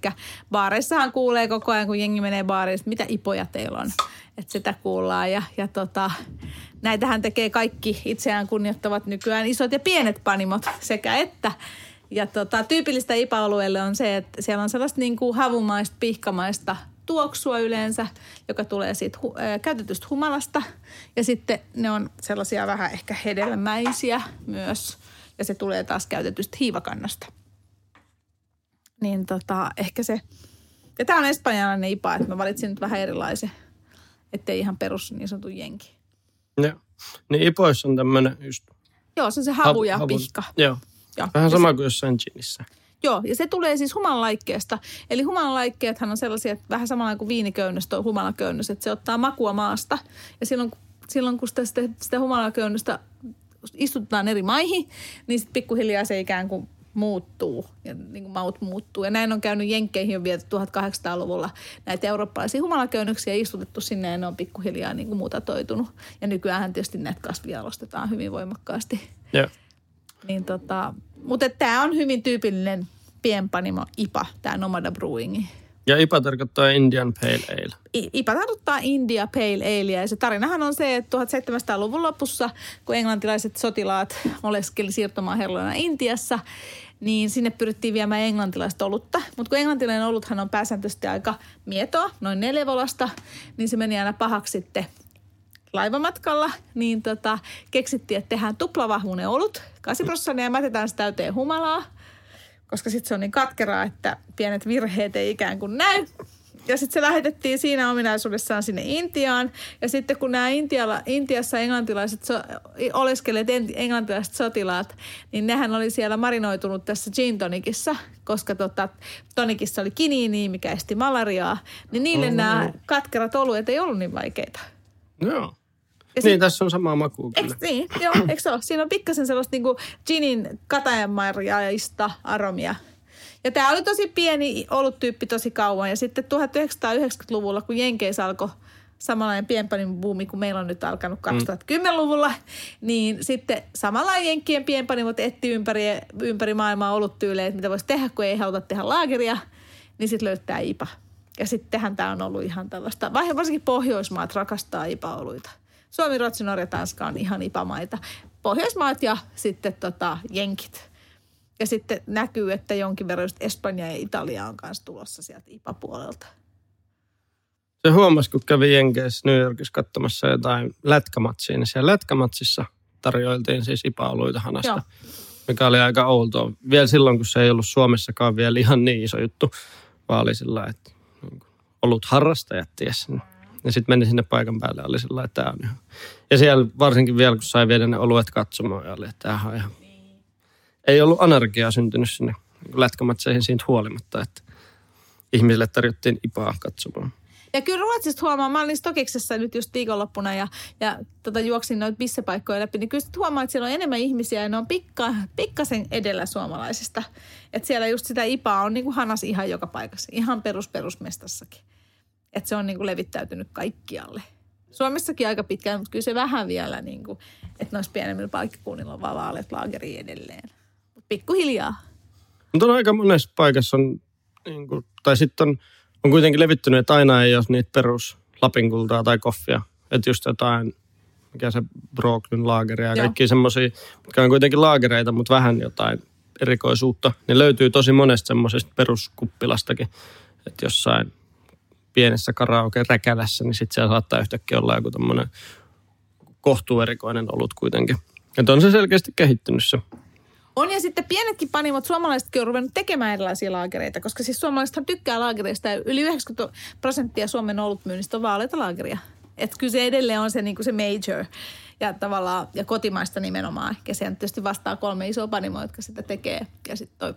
baareissahan kuulee koko ajan, kun jengi menee baariin, mitä ipoja teillä on. Että sitä kuullaan. Ja, ja tota, näitähän tekee kaikki itseään kunnioittavat nykyään isot ja pienet panimot sekä että. Ja tota, tyypillistä IPA-olueelle on se, että siellä on sellaista niin kuin havumaista, pihkamaista tuoksua yleensä, joka tulee siitä hu- äh, käytetystä humalasta. Ja sitten ne on sellaisia vähän ehkä hedelmäisiä myös. Ja se tulee taas käytetystä hiivakannasta. Niin tota, ehkä se... Ja tämä on espanjalainen IPA, että mä valitsin nyt vähän erilaisen. Ettei ihan perus niin sanottu jenki. Joo. Niin ipoissa on tämmöinen just... Joo, se on se havu ja havun- pihka. Joo. Joo. Vähän Ja sama kuin jossain ginissä. Joo, ja se tulee siis humalalaikkeesta. Eli humalalaikkeethan on sellaisia, että vähän samalla kuin viiniköynnös, tuo humalaköynnös, että se ottaa makua maasta. Ja silloin, silloin kun sitä, sitä, sitä humalaköynnöstä istutetaan eri maihin, niin sitten pikkuhiljaa se ikään kuin muuttuu ja niin kuin maut muuttuu. Ja näin on käynyt Jenkkeihin on viety 1800-luvulla näitä eurooppalaisia humalaköynnöksiä istutettu sinne ja ne on pikkuhiljaa niin kuin mutatoitunut. Ja nykyään tietysti näitä kasvia jalostetaan hyvin voimakkaasti. Joo. Niin tota, mutta tämä on hyvin tyypillinen pienpanimo IPA, tämä Nomada Brewing. Ja IPA tarkoittaa Indian Pale Ale. I- IPA tarkoittaa India Pale Ale ja se tarinahan on se, että 1700-luvun lopussa, kun englantilaiset sotilaat oleskeli siirtomaaherroina Intiassa, niin sinne pyrittiin viemään englantilaista olutta. Mutta kun englantilainen oluthan on pääsääntöisesti aika mietoa, noin neljä volasta, niin se meni aina pahaksi sitten laivamatkalla, niin tota, keksittiin, että tehdään tuplavahvuinen olut, 8 prosenttia ja mätetään se täyteen humalaa, koska sitten se on niin katkeraa, että pienet virheet ei ikään kuin näy. Ja sitten se lähetettiin siinä ominaisuudessaan sinne Intiaan. Ja sitten kun nämä Intialla, Intiassa englantilaiset so, oleskeleet en- englantilaiset sotilaat, niin nehän oli siellä marinoitunut tässä gin tonicissa, koska tota, tonikissa oli kiniiniä, mikä esti malariaa. Niin niille nämä katkerat oluet ei ollut niin vaikeita. Joo. Ja Niin, tässä on sama maku kyllä. Eikö niin? Joo, eikö se ole? Siinä on pikkasen sellaista niinku ginin katajanmarjaista aromia. Ja tämä oli tosi pieni oluttyyppi tosi kauan. Ja sitten 1990-luvulla, kun Jenkeissä alkoi samanlainen pienpanin buumi kuin meillä on nyt alkanut 2010-luvulla, niin sitten samalla Jenkkien pienpanimot etti ympäri, ympäri maailmaa oluttyylejä, että mitä voisi tehdä, kun ei haluta tehdä laageria, niin sitten löytää IPA. Ja sittenhän tämä on ollut ihan tällaista, varsinkin Pohjoismaat rakastaa IPA-oluita. Suomi, Ruotsi, Norja, Tanska on ihan IPA-maita. Pohjoismaat ja sitten tota, Jenkit. Ja sitten näkyy, että jonkin verran just Espanja ja Italia on kanssa tulossa sieltä IPA-puolelta. Se huomasi, kun kävi Jenkeissä New Yorkissa katsomassa jotain lätkämatsia, niin siellä lätkämatsissa tarjoiltiin siis ipa-oluita hanasta. Joo. Mikä oli aika outoa. Vielä silloin, kun se ei ollut Suomessakaan vielä ihan niin iso juttu, vaan oli sillä että niin ollut harrastajat ties. Ja sitten meni sinne paikan päälle ja oli sillä että tämä on ihan... Ja siellä varsinkin vielä, kun sai viedä ne oluet katsomaan, ja oli, että tämähän on ihan... Ei ollut anarkiaa syntynyt sinne lätkämatseihin siitä huolimatta, että ihmisille tarjottiin ipaa katsomaan. Ja kyllä Ruotsista huomaa, mä olin Stokiksessa nyt just viikonloppuna ja, ja tota, juoksin noita bissepaikkoja läpi, niin kyllä huomaa, että siellä on enemmän ihmisiä ja ne on pikka, pikkasen edellä suomalaisista. Että siellä just sitä IPAa on niin kuin hanas ihan joka paikassa, ihan perus perusmestassakin. Että se on niin kuin levittäytynyt kaikkialle. Suomessakin aika pitkään, mutta kyllä se vähän vielä, niin kuin, että noissa pienemmillä paikkakunnilla on vaan vaaleat laageri edelleen. Pikkuhiljaa. Mutta on aika monessa paikassa on, niin kuin, tai sitten on, on kuitenkin levittynyt, että aina ei ole niitä perus lapinkultaa tai koffia. Että just jotain, mikä se Brooklyn laageria ja kaikki semmoisia, mitkä on kuitenkin laagereita, mutta vähän jotain erikoisuutta. Ne löytyy tosi monesta semmoisesta peruskuppilastakin. Että jossain pienessä karaoke-räkälässä, niin sitten siellä saattaa yhtäkkiä olla joku tämmöinen kohtuuerikoinen olut kuitenkin. Että on se selkeästi kehittynyt se On ja sitten pienetkin panimot, suomalaisetkin on ruvennut tekemään erilaisia laagereita, koska siis suomalaisethan tykkää laagereista ja yli 90 prosenttia Suomen olutmyynnistä on vaaleita laageria. Että kyllä se edelleen on se, niin kuin se major ja tavallaan, ja kotimaista nimenomaan. Ja se tietysti vastaa kolme isoa panimoa, jotka sitä tekee. Ja sitten toi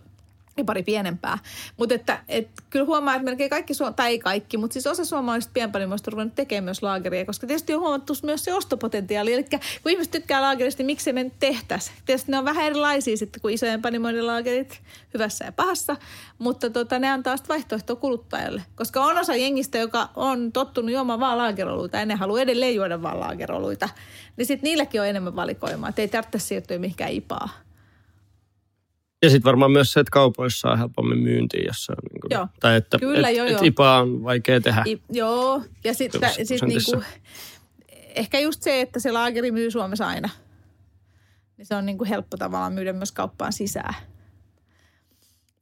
pari pienempää. Mutta että et, kyllä huomaa, että melkein kaikki, tai ei kaikki, mutta siis osa suomalaisista pienpanimoista on ruvennut tekemään myös laageria, koska tietysti on huomattu myös se ostopotentiaali. Eli kun ihmiset tykkää laagerista, niin miksi me tehtäisiin? Tietysti ne on vähän erilaisia sitten kuin isojen panimoiden laagerit, hyvässä ja pahassa, mutta tota, ne antaa sitten vaihtoehtoa kuluttajalle. Koska on osa jengistä, joka on tottunut juomaan vaan laageroluita ja ne haluaa edelleen juoda vaan laageroluita, niin sitten niilläkin on enemmän valikoimaa, että ei tarvitse siirtyä mihinkään ipaa. Ja sitten varmaan myös se, että kaupoissa on helpommin myyntiin, jos se on niin kuin, Joo. tai että Kyllä, et, joo, et joo. IPA on vaikea tehdä. I, joo, ja sitten sit niinku, ehkä just se, että se laageri myy Suomessa aina. Niin se on niinku helppo tavallaan myydä myös kauppaan sisään.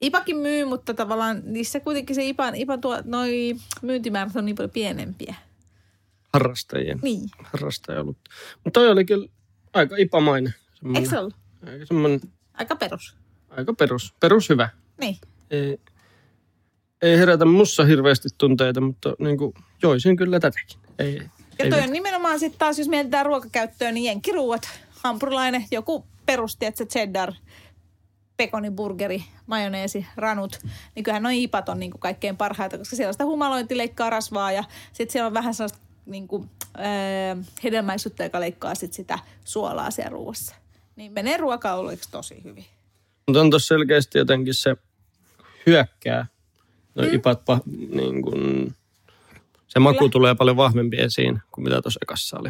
Ipakin myy, mutta tavallaan niissä kuitenkin se Ipan, Ipan tuo, noi myyntimäärät on niin paljon pienempiä. Harrastajien. Niin. Harrastaja ollut. Mutta toi oli kyllä aika ipamainen. Eikö se ollut? semmoinen, Aika perus. Aika perus, perus hyvä. Niin. Ei, ei herätä mussa hirveästi tunteita, mutta niin kuin, joisin kyllä tätäkin. Ei, Ja ei toi on nimenomaan sitten taas, jos mietitään ruokakäyttöön, niin jenkkiruuat, hampurilainen, joku perusti, että se cheddar, pekoniburgeri, majoneesi, ranut, niin kyllähän noin ipat on niin kuin kaikkein parhaita, koska siellä on sitä humalointi leikkaa rasvaa ja sitten siellä on vähän sellaista niin kuin, äh, hedelmäisyyttä, joka leikkaa sit sitä suolaa siellä ruoassa. Niin menee ruokaoluiksi tosi hyvin. Mutta on tuossa selkeästi jotenkin se hyökkää. No mm. ipat, pa, niin kun, se maku Kyllä. tulee paljon vahvempi esiin kuin mitä tuossa ekassa oli.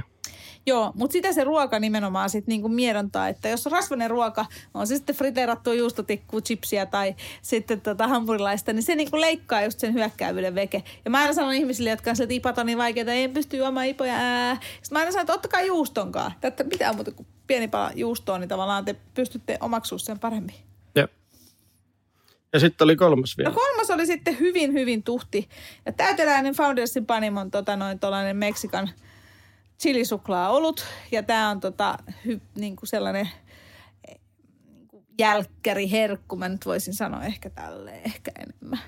Joo, mutta sitä se ruoka nimenomaan sitten niinku miedontaa, että jos on rasvainen ruoka, on se sitten friteerattua juustotikkua, chipsiä tai sitten tota hampurilaista, niin se niinku leikkaa just sen hyökkäävyyden veke. Ja mä aina sanon ihmisille, jotka on sieltä ipat on niin vaikeita, ei pysty juomaan ipoja, ää. Sitten mä aina sanon, että ottakaa juustonkaan. Tätä pitää muuta kuin pieni pala juustoa, niin tavallaan te pystytte omaksua sen paremmin. Ja, ja sitten oli kolmas No vielä. kolmas oli sitten hyvin, hyvin tuhti. Ja täyteläinen Foundersin Panimon tota noin tuollainen Meksikan chilisuklaa olut. Ja tämä on tota, hy, niin kuin sellainen eh, niin kuin jälkkäri herkku, mä nyt voisin sanoa ehkä tälleen, ehkä enemmän.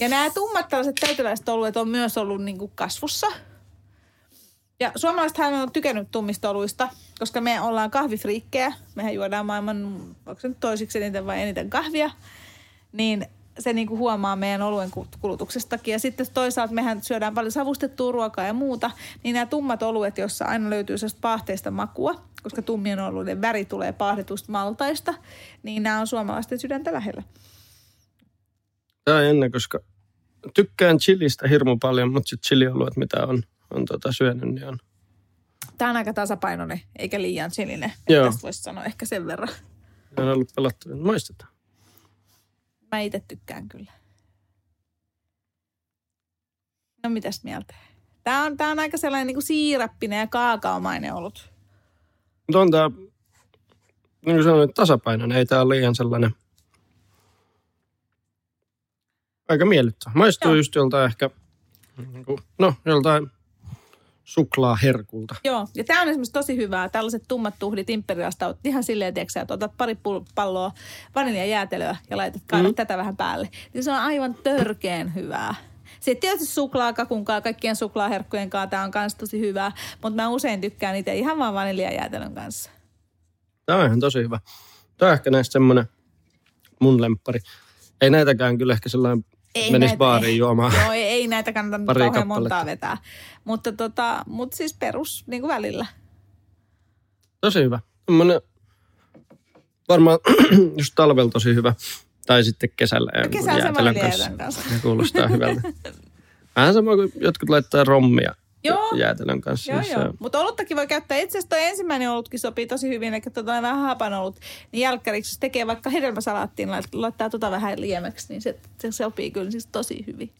Ja nämä tummat tällaiset täyteläiset oluet on myös ollut niin kuin kasvussa. Ja suomalaisethan on tykännyt tummista oluista, koska me ollaan kahvifriikkejä. Mehän juodaan maailman, onko se nyt toisiksi eniten vai eniten kahvia niin se niinku huomaa meidän oluen ku- kulutuksestakin. Ja sitten toisaalta mehän syödään paljon savustettua ruokaa ja muuta, niin nämä tummat oluet, joissa aina löytyy sellaista paahteista makua, koska tummien oluiden väri tulee paahdetusta maltaista, niin nämä on suomalaisten sydäntä lähellä. Tämä jännä, koska tykkään chilistä hirmu paljon, mutta sitten chilioluet, mitä on, on tota syönyt, niin on. Tämä on aika tasapainoinen, eikä liian chilinen. Joo. Tästä voisi sanoa ehkä sen verran. Ne on ollut pelottavia. Maistetaan. Mä itse tykkään kyllä. No mitäs mieltä? Tämä on, tää on aika sellainen niin kuin siirappinen ja kaakaomainen ollut. Mutta on tämä, niin kuin sanoin, tasapainoinen. Ei tämä ole liian sellainen aika miellyttävä. Maistuu Joo. just joltain ehkä, niin kuin, no joltain suklaaherkulta. Joo, ja tämä on esimerkiksi tosi hyvää. Tällaiset tummat tuhdit imperialista on ihan silleen, tiedätkö, että otat pari palloa vaniljajäätelöä ja laitat kaadat Mm. tätä vähän päälle. Niin se on aivan törkeen hyvää. Sitten tietysti suklaakakunkaa, kaikkien suklaaherkkujen kanssa tämä on myös tosi hyvää, mutta mä usein tykkään niitä ihan vaan vaniljajäätelön kanssa. Tämä on ihan tosi hyvä. Tämä on ehkä näistä semmoinen mun lemppari. Ei näitäkään kyllä ehkä sellainen Ei menisi näitä- baariin juomaan. Joo, ei, ei näitä kannata Pari kauhean kappaletta. montaa vetää. Mutta, tota, mutta siis perus niin kuin välillä. Tosi hyvä. Tämmönen, varmaan [clears throat] just talvella tosi hyvä. Tai sitten kesällä. jonkun kesällä se kanssa. Se kuulostaa hyvältä. [laughs] Vähän sama kuin jotkut laittaa rommia Joo. jäätelön kanssa. Joo, joo. on- Mutta oluttakin voi käyttää. Itse asiassa ensimmäinen olutkin sopii tosi hyvin, eli tota vähän hapan olut. Niin jälkkäriksi, jos tekee vaikka hedelmäsalaattiin, lait- laittaa tota vähän liemeksi, niin se, se sopii kyllä siis tosi hyvin.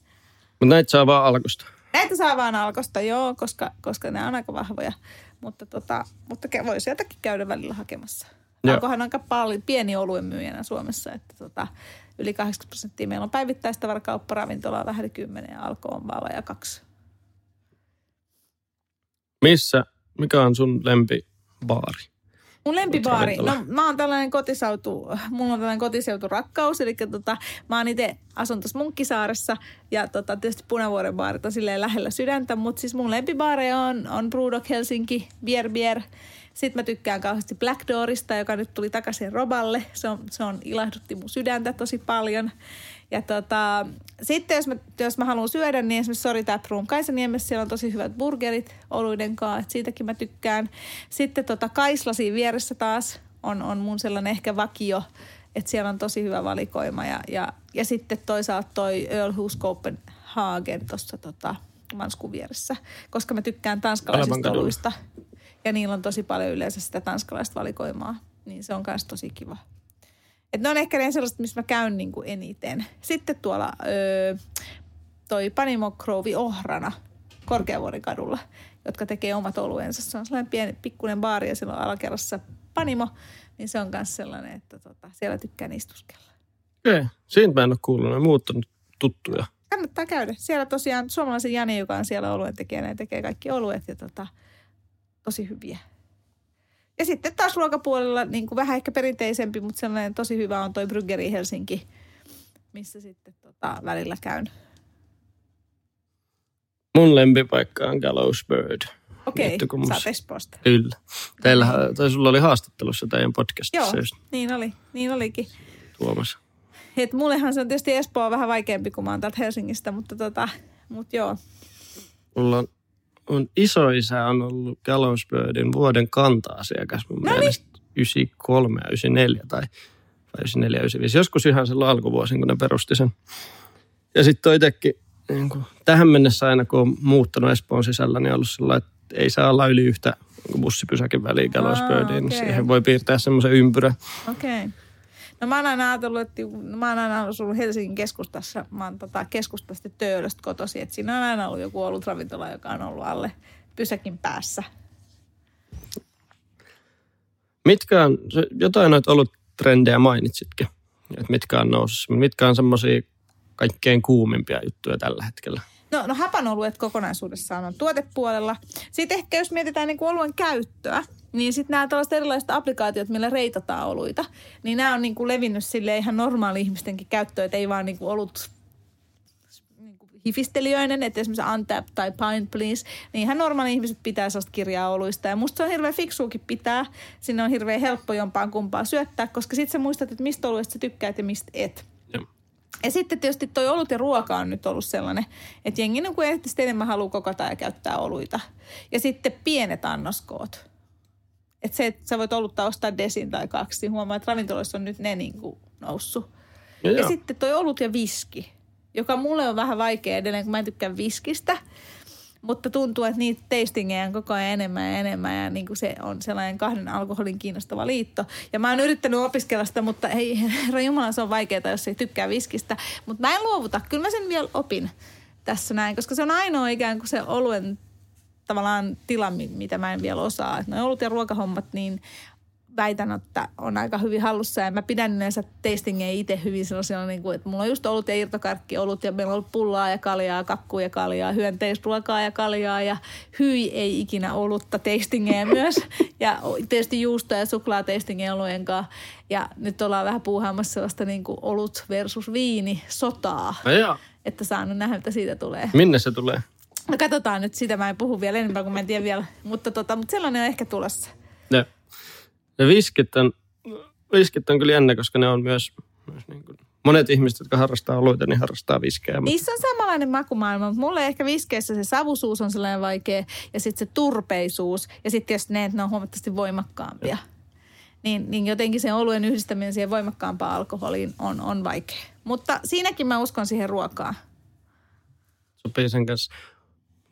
Mutta näitä saa vaan alkusta. Näitä saa vaan alkosta, joo, koska, koska ne on aika vahvoja. Mutta, tota, mutta voi sieltäkin käydä välillä hakemassa. Joo. Alkohan on aika paljon, pieni oluen myyjänä Suomessa, että tota, yli 80 prosenttia meillä on päivittäistä varkauppa, ravintolaa vähän yli 10 ja alko on vaan vajaa kaksi. Missä, mikä on sun lempibaari? Mun lempibaari, no mä oon tällainen kotiseutu, mulla on tällainen kotiseuturakkaus, eli tota, mä oon itse asun tuossa Munkkisaaressa ja tota, tietysti Punavuoren baarit on silleen lähellä sydäntä, mutta siis mun lempibaareja on, on Brewdog Helsinki, Bier Bier. Sitten mä tykkään kauheasti Black Doorista, joka nyt tuli takaisin Roballe. Se on, se on ilahdutti mun sydäntä tosi paljon. Ja tota, sitten jos mä, jos mä haluan syödä, niin esimerkiksi Sori Taproom Kaisaniemessä siellä on tosi hyvät burgerit oluiden kanssa, että siitäkin mä tykkään. Sitten tota Kaislasi vieressä taas on, on mun sellainen ehkä vakio, että siellä on tosi hyvä valikoima. Ja, ja, ja sitten toisaalta toi Earl Hus Copenhagen tuossa tota, Manskun vieressä, koska mä tykkään tanskalaisista oluista. Ja niillä on tosi paljon yleensä sitä tanskalaista valikoimaa, niin se on myös tosi kiva. Et ne on ehkä ne sellaiset, missä mä käyn niin kuin eniten. Sitten tuolla öö, toi Panimo Krovi Ohrana Korkeavuoren kadulla, jotka tekee omat oluensa. Se on sellainen pieni, pikkuinen baari ja siellä on alakerrassa Panimo, niin se on myös sellainen, että tota, siellä tykkään istuskella. Okei, siitä mä en ole kuullut. Ne on muuttanut tuttuja. Kannattaa käydä. Siellä tosiaan suomalaisen Jani, joka on siellä oluen tekijänä tekee kaikki oluet ja tota, tosi hyviä. Ja sitten taas ruokapuolella niin kuin vähän ehkä perinteisempi, mutta sellainen tosi hyvä on toi Bryggeri Helsinki, missä sitten tota, välillä käyn. Mun lempipaikka on Gallows Bird. Okei, okay, sä oot Espoosta. Kyllä. Teillähän, tai sulla oli haastattelussa teidän podcastissa Joo, just niin oli, niin olikin. Tuomas. Et mullehan se on tietysti Espoo vähän vaikeampi, kun mä oon täältä Helsingistä, mutta tota, mut joo. Mulla on, mun isoisä on ollut Gallows Birdin vuoden kanta-asiakas mun Noniin. mielestä 93 ja 94 tai, vai 94 ja 95. Joskus ihan silloin alkuvuosin, kun ne perusti sen. Ja sitten on itsekin niin kuin, tähän mennessä aina, kun on muuttanut Espoon sisällä, niin on ollut sillä että ei saa olla yli yhtä niin bussipysäkin väliin Gallows Birdiin. okei. Okay. Siihen voi piirtää semmoisen ympyrän. Okei. Okay. No mä oon aina ajatellut, että no mä oon aina asunut Helsingin keskustassa. Mä oon tota keskustasta Töölöstä kotoisin. Että siinä on aina ollut joku ollut ravintola, joka on ollut alle pysäkin päässä. Mitkä on, jotain noita ollut trendejä mainitsitkin, että mitkä on nousussa, mitkä on semmoisia kaikkein kuumimpia juttuja tällä hetkellä. No, no hapanoluet kokonaisuudessaan on tuotepuolella. Sitten ehkä jos mietitään niin kuin oluen käyttöä, niin sitten nämä tällaiset erilaiset applikaatiot, millä reitataan oluita, niin nämä on niin kuin levinnyt sille ihan normaali ihmistenkin käyttöön, että ei vaan niin kuin olut niin kuin hifistelijöinen, että esimerkiksi Untap tai Pint Please, niin ihan normaali ihmiset pitää sellaista kirjaa oluista. Ja musta se on hirveän fiksuukin pitää. Sinne on hirveän helppo jompaan kumpaan syöttää, koska sitten sä muistat, että mistä oluista sä tykkäät ja mistä et. Ja sitten tietysti toi olut ja ruoka on nyt ollut sellainen, että jengi niin kuin enemmän haluaa kokata ja käyttää oluita. Ja sitten pienet annoskoot. Että se, että sä voit olutta ostaa desin tai kaksi, niin huomaa, että ravintoloissa on nyt ne niin kuin noussut. Ja, Ja sitten toi olut ja viski, joka mulle on vähän vaikea edelleen, kun mä en tykkää viskistä. Mutta tuntuu, että niitä tastingeja on koko ajan enemmän ja enemmän ja niin kuin se on sellainen kahden alkoholin kiinnostava liitto. Ja mä oon yrittänyt opiskella sitä, mutta ei, [laughs] herra Jumala, se on vaikeaa, jos ei tykkää viskistä. Mutta mä en luovuta, kyllä mä sen vielä opin tässä näin, koska se on ainoa ikään kuin se oluen tavallaan tila, mi- mitä mä en vielä osaa. Noi olut ja ruokahommat, niin väitän, että on aika hyvin hallussa ja mä pidän yleensä tastingeja itse hyvin sellaisilla, niin kuin, että mulla on just olut ja irtokarkki olut ja meillä on ollut pullaa ja kaljaa, kakkua ja kaljaa, hyönteisruokaa ja kaljaa ja hyi ei ikinä olutta tastingeja [laughs] myös ja tietysti juustoa ja suklaa tastingeja olujen kanssa. Ja nyt ollaan vähän puuhaamassa sellaista niin kuin olut versus viini sotaa, No joo. että saan nähdä, mitä siitä tulee. Minne se tulee? No katsotaan nyt, sitä mä en puhu vielä enempää, kun mä en tiedä vielä, mutta, tota, mutta sellainen on ehkä tulossa. Ne, ne viskit on, viskit on kyllä jännä, koska ne on myös, myös niin kuin, monet ihmiset, jotka harrastaa oluita, niin harrastaa viskejä. Mutta Niissä on samanlainen makumaailma, mutta mulle ehkä viskeissä se savusuus on sellainen vaikea ja sitten se turpeisuus ja sitten jos ne, että ne on huomattavasti voimakkaampia. Niin, niin jotenkin sen oluen yhdistäminen siihen voimakkaampaan alkoholiin on, on vaikea. Mutta siinäkin mä uskon siihen ruokaan. sopii sen kanssa.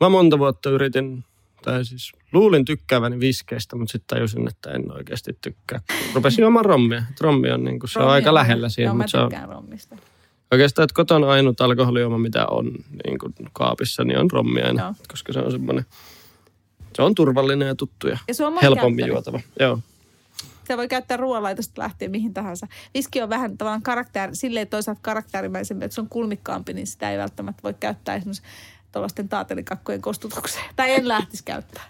Mä monta vuotta yritin, tai siis luulin tykkääväni viskeistä, mutta sitten tajusin, että en oikeasti tykkää. Rupesin juomaan rommia. Rommi on, niin kuin, se on Rommi aika lähellä siihen, Joo, mä mutta se on tykkään rommista. oikeastaan, että kotona ainut alkoholijuoma, mitä on niin kuin kaapissa, niin on rommi aina, Joo. koska se on semmoinen, se on turvallinen ja tuttu ja Ja se on helpommin juotava. Joo. Sitä voi käyttää ruoanlaitosta lähtien mihin tahansa. Viski on vähän tavallaan karakteri, silleen toisaalta karaktäärimäisempi, että se on kulmikkaampi, niin sitä ei välttämättä voi käyttää esimerkiksi tuollaisten taatelikakkojen kostutukseen. Tai en lähtisi käyttää.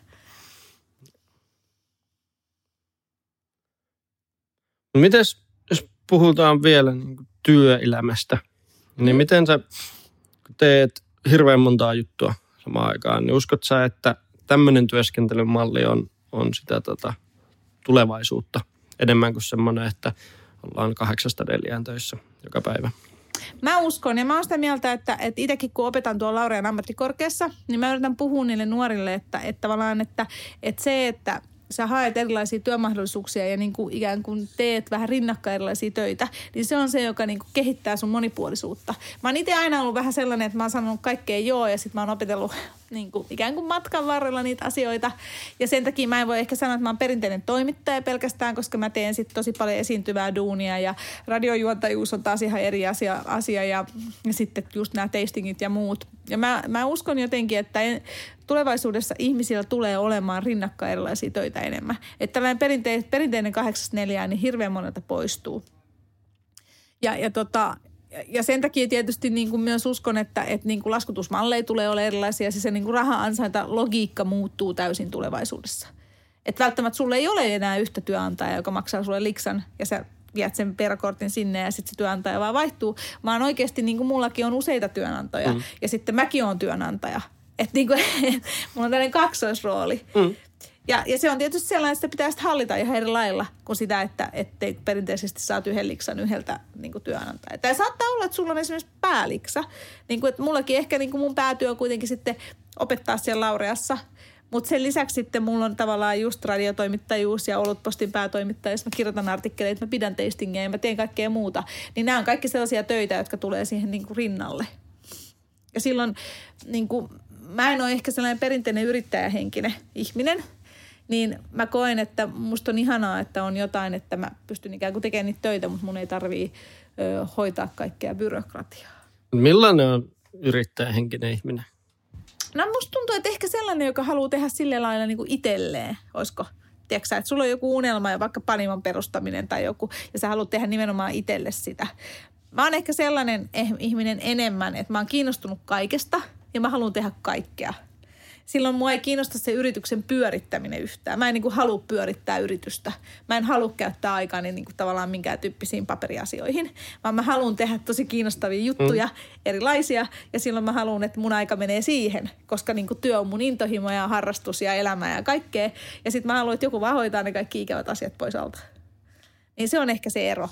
No mites, jos puhutaan vielä niin työelämästä, niin Mm. miten sä teet hirveän montaa juttua samaan aikaan, niin uskot sä, että tämmöinen työskentelymalli on, on sitä tota, tulevaisuutta enemmän kuin semmoinen, että ollaan kahdeksasta neljään töissä joka päivä? Mä uskon ja mä oon sitä mieltä, että, että itsekin kun opetan tuolla Laurean ammattikorkeassa, niin mä yritän puhua niille nuorille, että, että tavallaan, että, että se, että sä haet erilaisia työmahdollisuuksia ja niin kuin ikään kuin teet vähän rinnakkain erilaisia töitä, niin se on se, joka niin kuin kehittää sun monipuolisuutta. Mä oon itse aina ollut vähän sellainen, että mä oon sanonut kaikkea joo ja sitten mä oon opetellut niin kuin ikään kuin matkan varrella niitä asioita. Ja sen takia mä en voi ehkä sanoa, että mä oon perinteinen toimittaja pelkästään, koska mä teen sitten tosi paljon esiintyvää duunia ja radiojuontajuus on taas ihan eri asia, asia ja, ja sitten just nämä tastingit ja muut. Ja mä, mä uskon jotenkin, että en, tulevaisuudessa ihmisillä tulee olemaan rinnakkain erilaisia töitä enemmän. Että tällainen perinteinen, perinteinen 8-4, niin hirveän monelta poistuu. Ja, ja, tota, ja- sen takia tietysti niin kuin myös uskon, että, että niin kuin laskutusmalleja tulee olla erilaisia. Se, se niin kuin raha-ansainta logiikka muuttuu täysin tulevaisuudessa. Että välttämättä sulle ei ole enää yhtä työnantajaa, joka maksaa sulle liksan ja sä viet sen perkortin sinne ja sitten se työnantaja vaan vaihtuu. Vaan oikeasti niin kuin mullakin on useita työnantajia mm. ja sitten mäkin on työnantaja. Että niin kuin, [laughs] mulla on tällainen kaksoisrooli. Mm. Ja, ja se on tietysti sellainen, että sitä pitää sitten hallita ihan eri lailla kuin sitä, että ettei perinteisesti saat yhden liksan yhdeltä niin työnantajalta. Tai saattaa olla, että sulla on esimerkiksi pääliksa. Niin kuin, että mullakin ehkä niin kuin mun päätyö on kuitenkin sitten opettaa siellä Laureassa. Mutta sen lisäksi sitten mulla on tavallaan just radiotoimittajuus ja Olutpostin päätoimittaja, jos mä kirjoitan artikkeleita, mä pidän tastingeja ja mä teen kaikkea muuta. Niin nämä on kaikki sellaisia töitä, jotka tulee siihen niin kuin rinnalle. Ja silloin niin kuin, mä en ole ehkä sellainen perinteinen yrittäjähenkinen ihminen, niin mä koen, että musta on ihanaa, että on jotain, että mä pystyn ikään kuin tekemään niitä töitä, mutta mun ei tarvii ö, hoitaa kaikkea byrokratiaa. Millainen on yrittäjähenkinen ihminen? No musta tuntuu, että ehkä sellainen, joka haluaa tehdä sillä lailla niin kuin itselleen, olisiko? Tiedätkö että sulla on joku unelma ja vaikka panimon perustaminen tai joku, ja sä haluat tehdä nimenomaan itselle sitä. Mä oon ehkä sellainen eh- ihminen enemmän, että mä oon kiinnostunut kaikesta ja mä haluan tehdä kaikkea. Silloin mua ei kiinnosta se yrityksen pyörittäminen yhtään. Mä en niin kuin halua pyörittää yritystä. Mä en halua käyttää aikaa niin kuin tavallaan minkään tyyppisiin paperiasioihin, vaan mä haluan tehdä tosi kiinnostavia juttuja, mm. erilaisia, ja silloin mä haluan, että mun aika menee siihen, koska niin kuin työ on mun intohimo ja harrastus ja elämä ja kaikkea. Ja sitten mä haluan, että joku vaan hoitaa ne kaikki ikävät asiat pois alta. Niin se on ehkä se ero.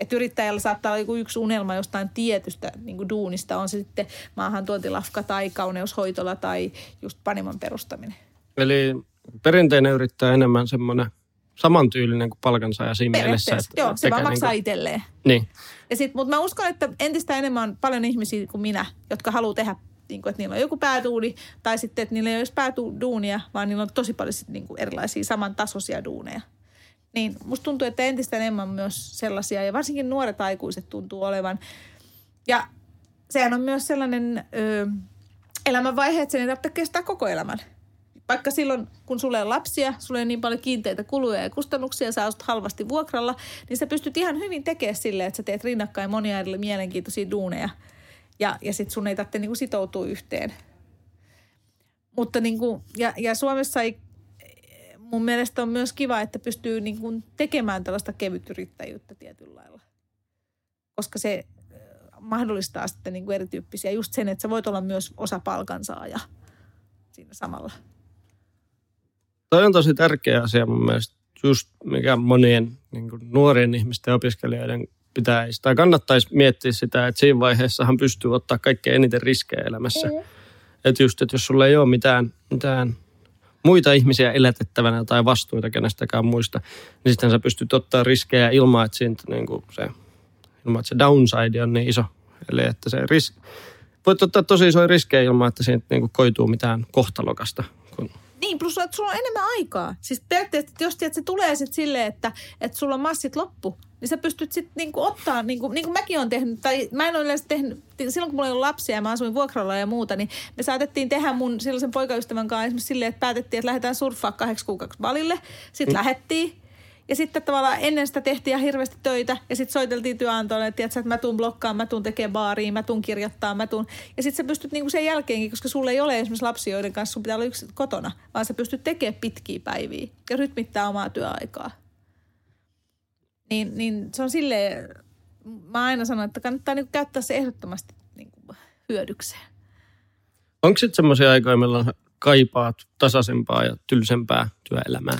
Että yrittäjällä saattaa olla joku yksi unelma jostain tietystä niin kuin duunista, on se sitten maahantuontilafka tai kauneushoitola tai just panimon perustaminen. Eli perinteinen yrittäjä enemmän semmoinen samantyylinen kuin palkansaaja siinä mielessä. Periaatteessa, joo, se vaan maksaa niinku- itselleen. Niin. Ja sit, mutta mä uskon, että entistä enemmän on paljon ihmisiä kuin minä, jotka haluaa tehdä, niin kuin, että niillä on joku päätuuni, tai sitten, että niillä ei ole edes pääduunia, vaan niillä on tosi paljon sit, niin kuin erilaisia samantasoisia duuneja. Niin musta tuntuu, että entistä enemmän myös sellaisia, ja varsinkin nuoret aikuiset tuntuu olevan. Ja sehän on myös sellainen ö, elämänvaihe, että sen ei tarvitse kestää koko elämän. Vaikka silloin, kun sulle on lapsia, sulle on niin paljon kiinteitä kuluja ja kustannuksia, sä asut halvasti vuokralla, niin sä pystyt ihan hyvin tekemään silleen, että sä teet rinnakkain monia eri mielenkiintoisia duuneja. Ja, ja sit sun ei tarvitse niin sitoutua yhteen. Mutta niin kuin, ja, ja Suomessa ei, mun mielestä on myös kiva, että pystyy niin kuin tekemään tällaista kevytyrittäjyyttä tietyllä lailla. Koska se ö, mahdollistaa sitten niin kuin erityyppisiä, just sen, että sä voit olla myös osa palkansaaja siinä samalla. Toi on tosi tärkeä asia mun mielestä, just mikä monien niin kuin nuorien ihmisten ja opiskelijoiden pitäisi, tai kannattaisi miettiä sitä, että siinä vaiheessahan pystyy ottaa kaikkein eniten riskejä elämässä. Mm. Että just, että jos sulla ei ole mitään, mitään muita ihmisiä elätettävänä tai vastuita kenestäkään muista, niin sitten sä pystyt ottaa riskejä ilman, että, siitä, niin kuin se, ilman, että se downside on niin iso. Eli että se risk, voit ottaa tosi isoja riskejä ilman, että siitä niin kuin koituu mitään kohtalokasta. Kun, Niin, plus että sulla on enemmän aikaa. Siis periaatteessa, että jos tiedät, se tulee sitten silleen, että, että sulla on massit loppu, niin sä pystyt sitten niinku ottaa, niinku, niin kuin mäkin olen tehnyt, tai mä en ole yleensä tehnyt, silloin kun mulla ei ollut lapsia ja mä asuin vuokralla ja muuta, niin me saatettiin tehdä mun silloisen poikaystävän kanssa esimerkiksi silleen, että päätettiin, että lähdetään surffaa kahdeksi kuukaudeksi Balille. Sitten mm. lähettiin. Ja sitten tavallaan ennen sitä tehtiin ihan hirveästi töitä ja sitten soiteltiin työnantajalle, että, tiedätkö, että mä tuun blokkaan, mä tuun tekemään baariin, mä tuun kirjoittaa, mä tuun. Ja sitten sä pystyt niinku sen jälkeenkin, koska sulla ei ole esimerkiksi lapsia, joiden kanssa sun pitää olla yksi kotona, vaan sä pystyt tekemään pitkiä päiviä ja rytmittää omaa työaikaa. Niin, niin se on silleen, mä aina sanon, että kannattaa niin käyttää se ehdottomasti niin kuin hyödykseen. Onko sitten semmoisia aikoja, milloin kaipaat tasaisempaa ja tylsempää työelämää?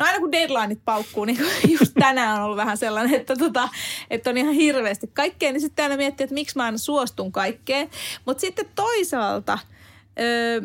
No aina kun deadlineit paukkuu, niin [laughs] just tänään on ollut vähän sellainen, että, tota, että on ihan hirveästi kaikkea, niin sitten aina miettii, että miksi mä aina suostun kaikkeen. Mutta sitten toisaalta... Öö,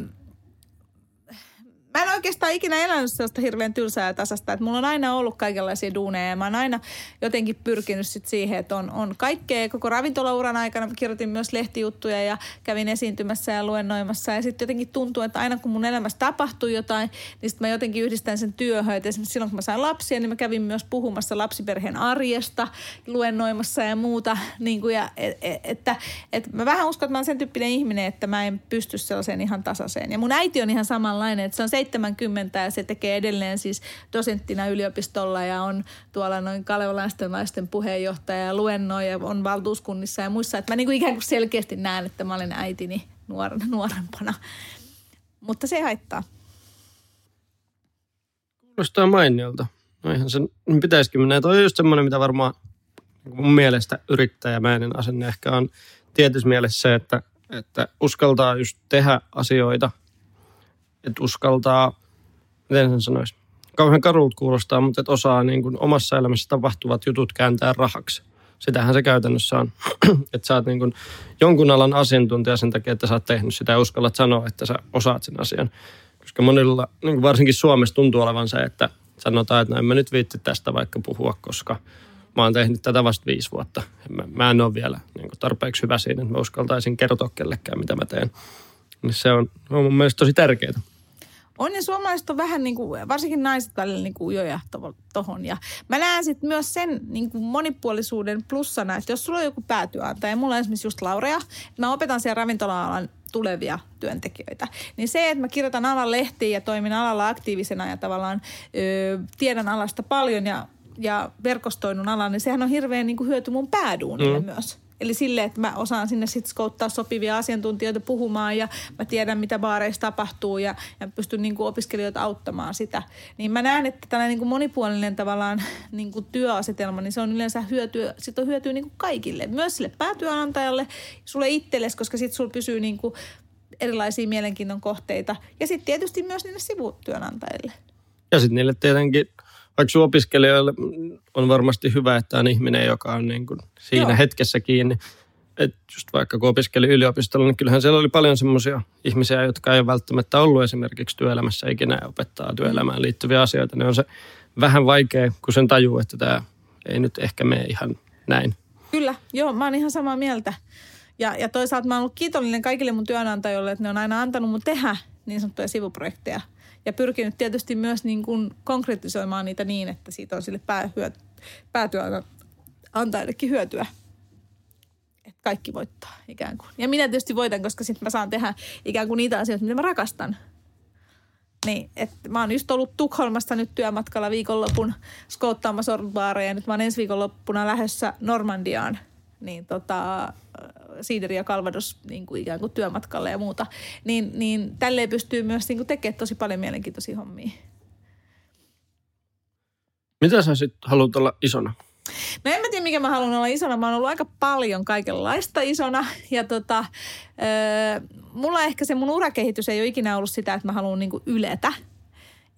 mä en oikeastaan ikinä elänyt sellaista hirveän tylsää ja tasasta, että mulla on aina ollut kaikenlaisia duuneja ja mä oon aina jotenkin pyrkinyt sit siihen, että on, on kaikkea. Koko ravintolauran aikana kirjoitin myös lehtijuttuja ja kävin esiintymässä ja luennoimassa ja sitten jotenkin tuntuu, että aina kun mun elämässä tapahtuu jotain, niin sitten mä jotenkin yhdistän sen työhön. Et esimerkiksi silloin kun mä sain lapsia, niin mä kävin myös puhumassa lapsiperheen arjesta, luennoimassa ja muuta. Niin kuin ja, et, et, että et mä vähän uskon, että mä oon sen tyyppinen ihminen, että mä en pysty sellaiseen ihan tasaiseen. Ja mun äiti on ihan samanlainen, että se on 70 ja se tekee edelleen siis dosenttina yliopistolla ja on tuolla noin kalevalaisten naisten puheenjohtaja ja luennoi ja on valtuuskunnissa ja muissa. Että mä niin kuin ikään kuin selkeästi näen, että mä olen äitini nuor- nuorempana. Mutta se haittaa. Kuulostaa mainiolta. No ihan sen pitäisikin mennä. Toi on just semmoinen, mitä varmaan mun mielestä yrittäjämäinen asenne ehkä on tietyssä mielessä se, että, että uskaltaa just tehdä asioita – että uskaltaa, miten sen sanoisi, kauhean karult kuulostaa, mutta että osaa niin kuin omassa elämässä tapahtuvat jutut kääntää rahaksi. Sitähän se käytännössä on, [clears throat] että sä oot niin kuin jonkun alan asiantuntija sen takia, että sä oot tehnyt sitä ja uskallat sanoa, että sä osaat sen asian. Koska monilla, niin kuin varsinkin Suomessa tuntuu olevan se, että sanotaan, että no en mä nyt viitti tästä vaikka puhua, koska mä oon tehnyt tätä vasta viisi vuotta. Mä, mä en ole vielä niin kuin tarpeeksi hyvä siinä, että mä uskaltaisin kertoa kellekään, mitä mä teen. Niin se on, on mun mielestä tosi tärkeää. On ja suomalaiset on vähän niin kuin, varsinkin naiset välillä niin kuin ujoja tohon. Ja mä näen sitten myös sen niin kuin monipuolisuuden plussana, että jos sulla on joku päätyönantaja, ja mulla on esimerkiksi just Laurea, mä opetan siellä ravintola-alan tulevia työntekijöitä. Niin se, että mä kirjoitan alan lehtiin ja toimin alalla aktiivisena ja tavallaan ö, tiedän alasta paljon ja, ja verkostoinun alan, niin sehän on hirveän niin kuin hyöty mun pääduunille mm. myös. Eli sille, että mä osaan sinne sitten skouttaa sopivia asiantuntijoita puhumaan ja mä tiedän, mitä baareissa tapahtuu ja, ja pystyn niin kuin opiskelijoita auttamaan sitä. Niin mä näen, että tällainen niin kuin monipuolinen tavallaan niin kuin työasetelma, niin se on yleensä hyötyä, sit on hyötyä niin kuin kaikille. Myös sille päätyönantajalle, sulle itsellesi, koska sitten sulla pysyy niin kuin erilaisia mielenkiinnon kohteita. Ja sitten tietysti myös niille sivutyönantajille. Ja sitten niille tietenkin vaikka opiskelijoille on varmasti hyvä, että on ihminen, joka on niin kuin siinä Joo. hetkessä kiinni. Et just vaikka kun opiskeli yliopistolla, niin kyllähän siellä oli paljon semmoisia ihmisiä, jotka ei välttämättä ollut esimerkiksi työelämässä ikinä opettaa työelämään liittyviä asioita. Ne on se vähän vaikea, kun sen tajuu, että tämä ei nyt ehkä mene ihan näin. Kyllä, joo, mä oon ihan samaa mieltä. Ja, ja toisaalta mä oon ollut kiitollinen kaikille mun työnantajille, että ne on aina antanut mun tehdä niin sanottuja sivuprojekteja – ja pyrkinyt tietysti myös niin kuin konkretisoimaan niitä niin, että siitä on sille päähyöt, päätyä antajallekin hyötyä. Että kaikki voittaa ikään kuin. Ja minä tietysti voitan, koska sitten mä saan tehdä ikään kuin niitä asioita, mitä mä rakastan. Niin, että mä oon just ollut Tukholmasta nyt työmatkalla viikonlopun skouttaamassa Orlbaareja. Nyt mä oon ensi viikonloppuna lähdössä Normandiaan. Niin tota, Siideri ja Calvados niin kuin ikään kuin työmatkalle ja muuta, niin, niin tälleen pystyy myös niin kuin tekemään tosi paljon mielenkiintoisia hommia. Mitä sä sitten haluat olla isona? No en mä tiedä, mikä mä haluan olla isona. Mä oon ollut aika paljon kaikenlaista isona. Ja tota, äh, mulla ehkä se mun urakehitys ei ole ikinä ollut sitä, että mä haluan niinku yletä.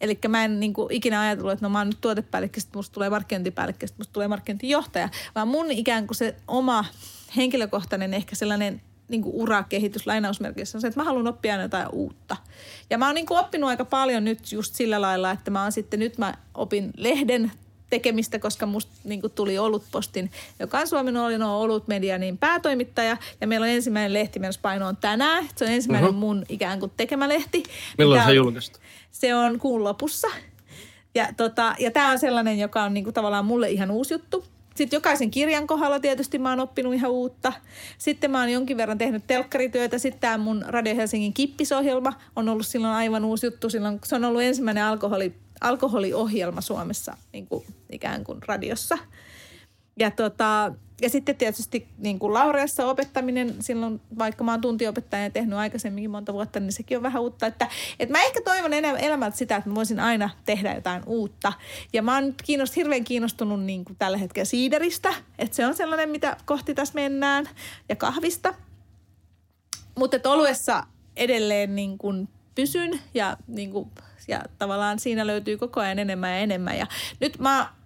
Eli mä en niinku ikinä ajatellut, että no mä oon nyt tuotepäällikkö, musta tulee markkinointipäällikkö, musta tulee markkinointijohtaja. Vaan mun ikään kuin se oma henkilökohtainen ehkä sellainen niin kuin urakehitys lainausmerkeissä on se, että mä haluan oppia aina jotain uutta. Ja mä oon niin kuin oppinut aika paljon nyt just sillä lailla, että mä oon sitten, nyt mä opin lehden tekemistä, koska musta niin kuin tuli Olutpostin, joka on Suomen oli no, Olut Media, niin päätoimittaja. Ja meillä on ensimmäinen lehti, meidän paino on tänään. Se on ensimmäinen uh-huh. mun ikään kuin tekemä lehti. Milloin se julkaista? Se on kuun lopussa. Ja, tota, ja tämä on sellainen, joka on niin kuin tavallaan mulle ihan uusi juttu. Sitten jokaisen kirjan kohdalla tietysti mä oon oppinut ihan uutta. Sitten mä oon jonkin verran tehnyt telkkarityötä. Sitten tämä mun Radio Helsingin kippisohjelma on ollut silloin aivan uusi juttu. Silloin, se on ollut ensimmäinen alkoholi, alkoholiohjelma Suomessa niin kuin ikään kuin radiossa. Ja tota, ja sitten tietysti niin kuin Laureassa opettaminen, silloin vaikka mä oon tuntiopettaja tehnyt aikaisemminkin monta vuotta, niin sekin on vähän uutta. Että, että mä ehkä toivon enemmän elämältä sitä, että mä voisin aina tehdä jotain uutta. Ja mä oon nyt kiinnost, hirveän kiinnostunut niin kuin tällä hetkellä siideristä, että se on sellainen, mitä kohti tässä mennään, ja kahvista. Mutta oluessa edelleen niin kuin pysyn ja, niin kuin, ja tavallaan siinä löytyy koko ajan enemmän ja enemmän. Ja nyt mä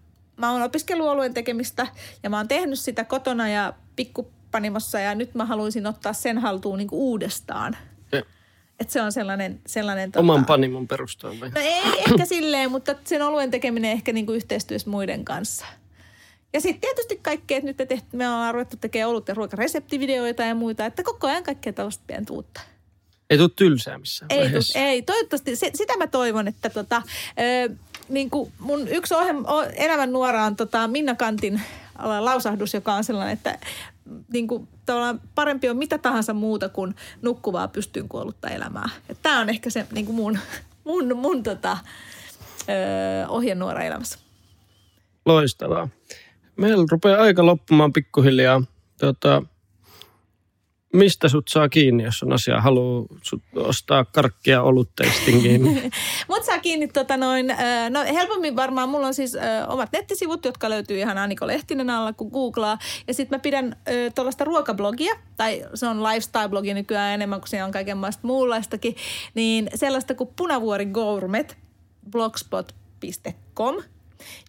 mä oon opiskeluolueen tekemistä ja mä oon tehnyt sitä kotona ja pikkupanimossa ja nyt mä haluaisin ottaa sen haltuun niin uudestaan. Että se on sellainen... sellainen Oman tota... panimon perustaan vai? No ei ehkä silleen, mutta sen oluen tekeminen ehkä niin kuin yhteistyössä muiden kanssa. Ja sitten tietysti kaikkea, että nyt me, tehty, me ollaan ruvettu tekemään olut- ja ruokareseptivideoita ja muita, että koko ajan kaikkea tällaista pientä uutta. Ei tule tylsää missään ei, tuu, ei, toivottavasti. Se, sitä mä toivon, että tota, ö, niin kuin mun yksi ohjelma, elämän nuora on tota Minna Kantin lausahdus, joka on sellainen, että niin kuin, parempi on mitä tahansa muuta kuin nukkuvaa pystyyn kuollutta elämää. Tämä on ehkä se niin kuin mun, mun, mun tota, ö, ohjenuora elämässä. Loistavaa. Meillä rupeaa aika loppumaan pikkuhiljaa. Tota, mistä sut saa kiinni, jos on asia haluaa sut ostaa karkkia olutteistinkin? [laughs] Mut saa kiinni tota noin, no helpommin varmaan, mulla on siis omat nettisivut, jotka löytyy ihan Aniko Lehtinen alla, kun googlaa. Ja sitten mä pidän tuollaista ruokablogia, tai se on lifestyle-blogi nykyään enemmän kuin siinä on kaikenlaista muunlaistakin, niin sellaista kuin Punavuori Gourmet, blogspot.com –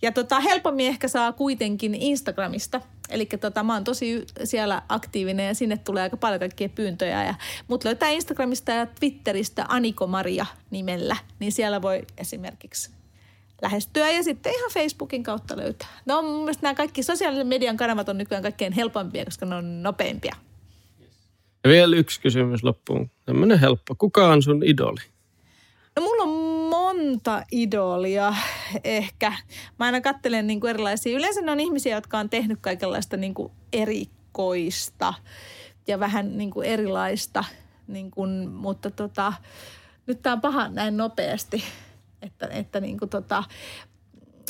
ja tota, helpommin ehkä saa kuitenkin Instagramista. Eli tota, mä oon tosi siellä aktiivinen ja sinne tulee aika paljon kaikkia pyyntöjä. Ja mut löytää Instagramista ja Twitteristä Aniko Maria nimellä, niin siellä voi esimerkiksi lähestyä ja sitten ihan Facebookin kautta löytää. No mun mielestä nämä kaikki sosiaalisen median kanavat on nykyään kaikkein helpompia, koska ne on nopeimpia. Ja vielä yksi kysymys loppuun. Tämmöinen helppo. Kuka on sun idoli? No mulla on monta idolia ehkä. Mä aina katselen niin kuin erilaisia. Yleensä ne on ihmisiä, jotka on tehnyt kaikenlaista niin kuin erikoista ja vähän niin kuin erilaista. Niin kuin, mutta tota, nyt tämä on paha näin nopeasti. Että, että niin kuin tota,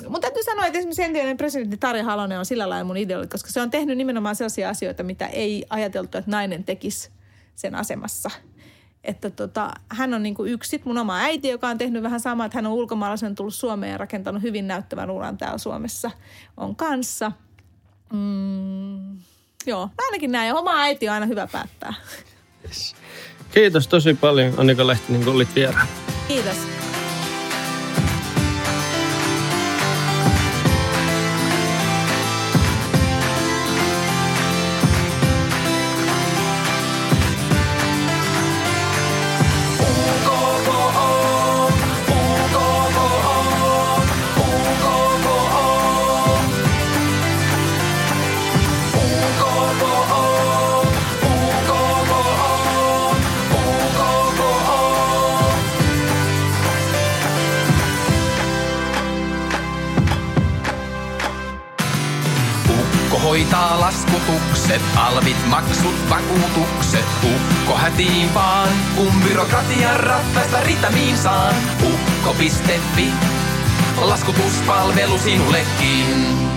mutta täytyy sanoa, että esimerkiksi entinen presidentti Tarja Halonen on sillä lailla mun idoli, koska se on tehnyt nimenomaan sellaisia asioita, mitä ei ajateltu, että nainen tekisi sen asemassa – että tota, hän on niin kuin yksi. Sitten mun oma äiti, joka on tehnyt vähän samaa, että hän on ulkomaalaisen tullut Suomeen ja rakentanut hyvin näyttävän uran täällä Suomessa, on kanssa. Mm, joo, ainakin näin. Ja oma äiti on aina hyvä päättää. Yes. Kiitos tosi paljon Annika Lehtinen, kun olit vieraan. Kiitos. Laskutukset, alvit, maksut, vakuutukset. Ukko hätiin vaan, kun byrokratian rattaista ritamiin saan. Ukko.fi, laskutuspalvelu sinullekin.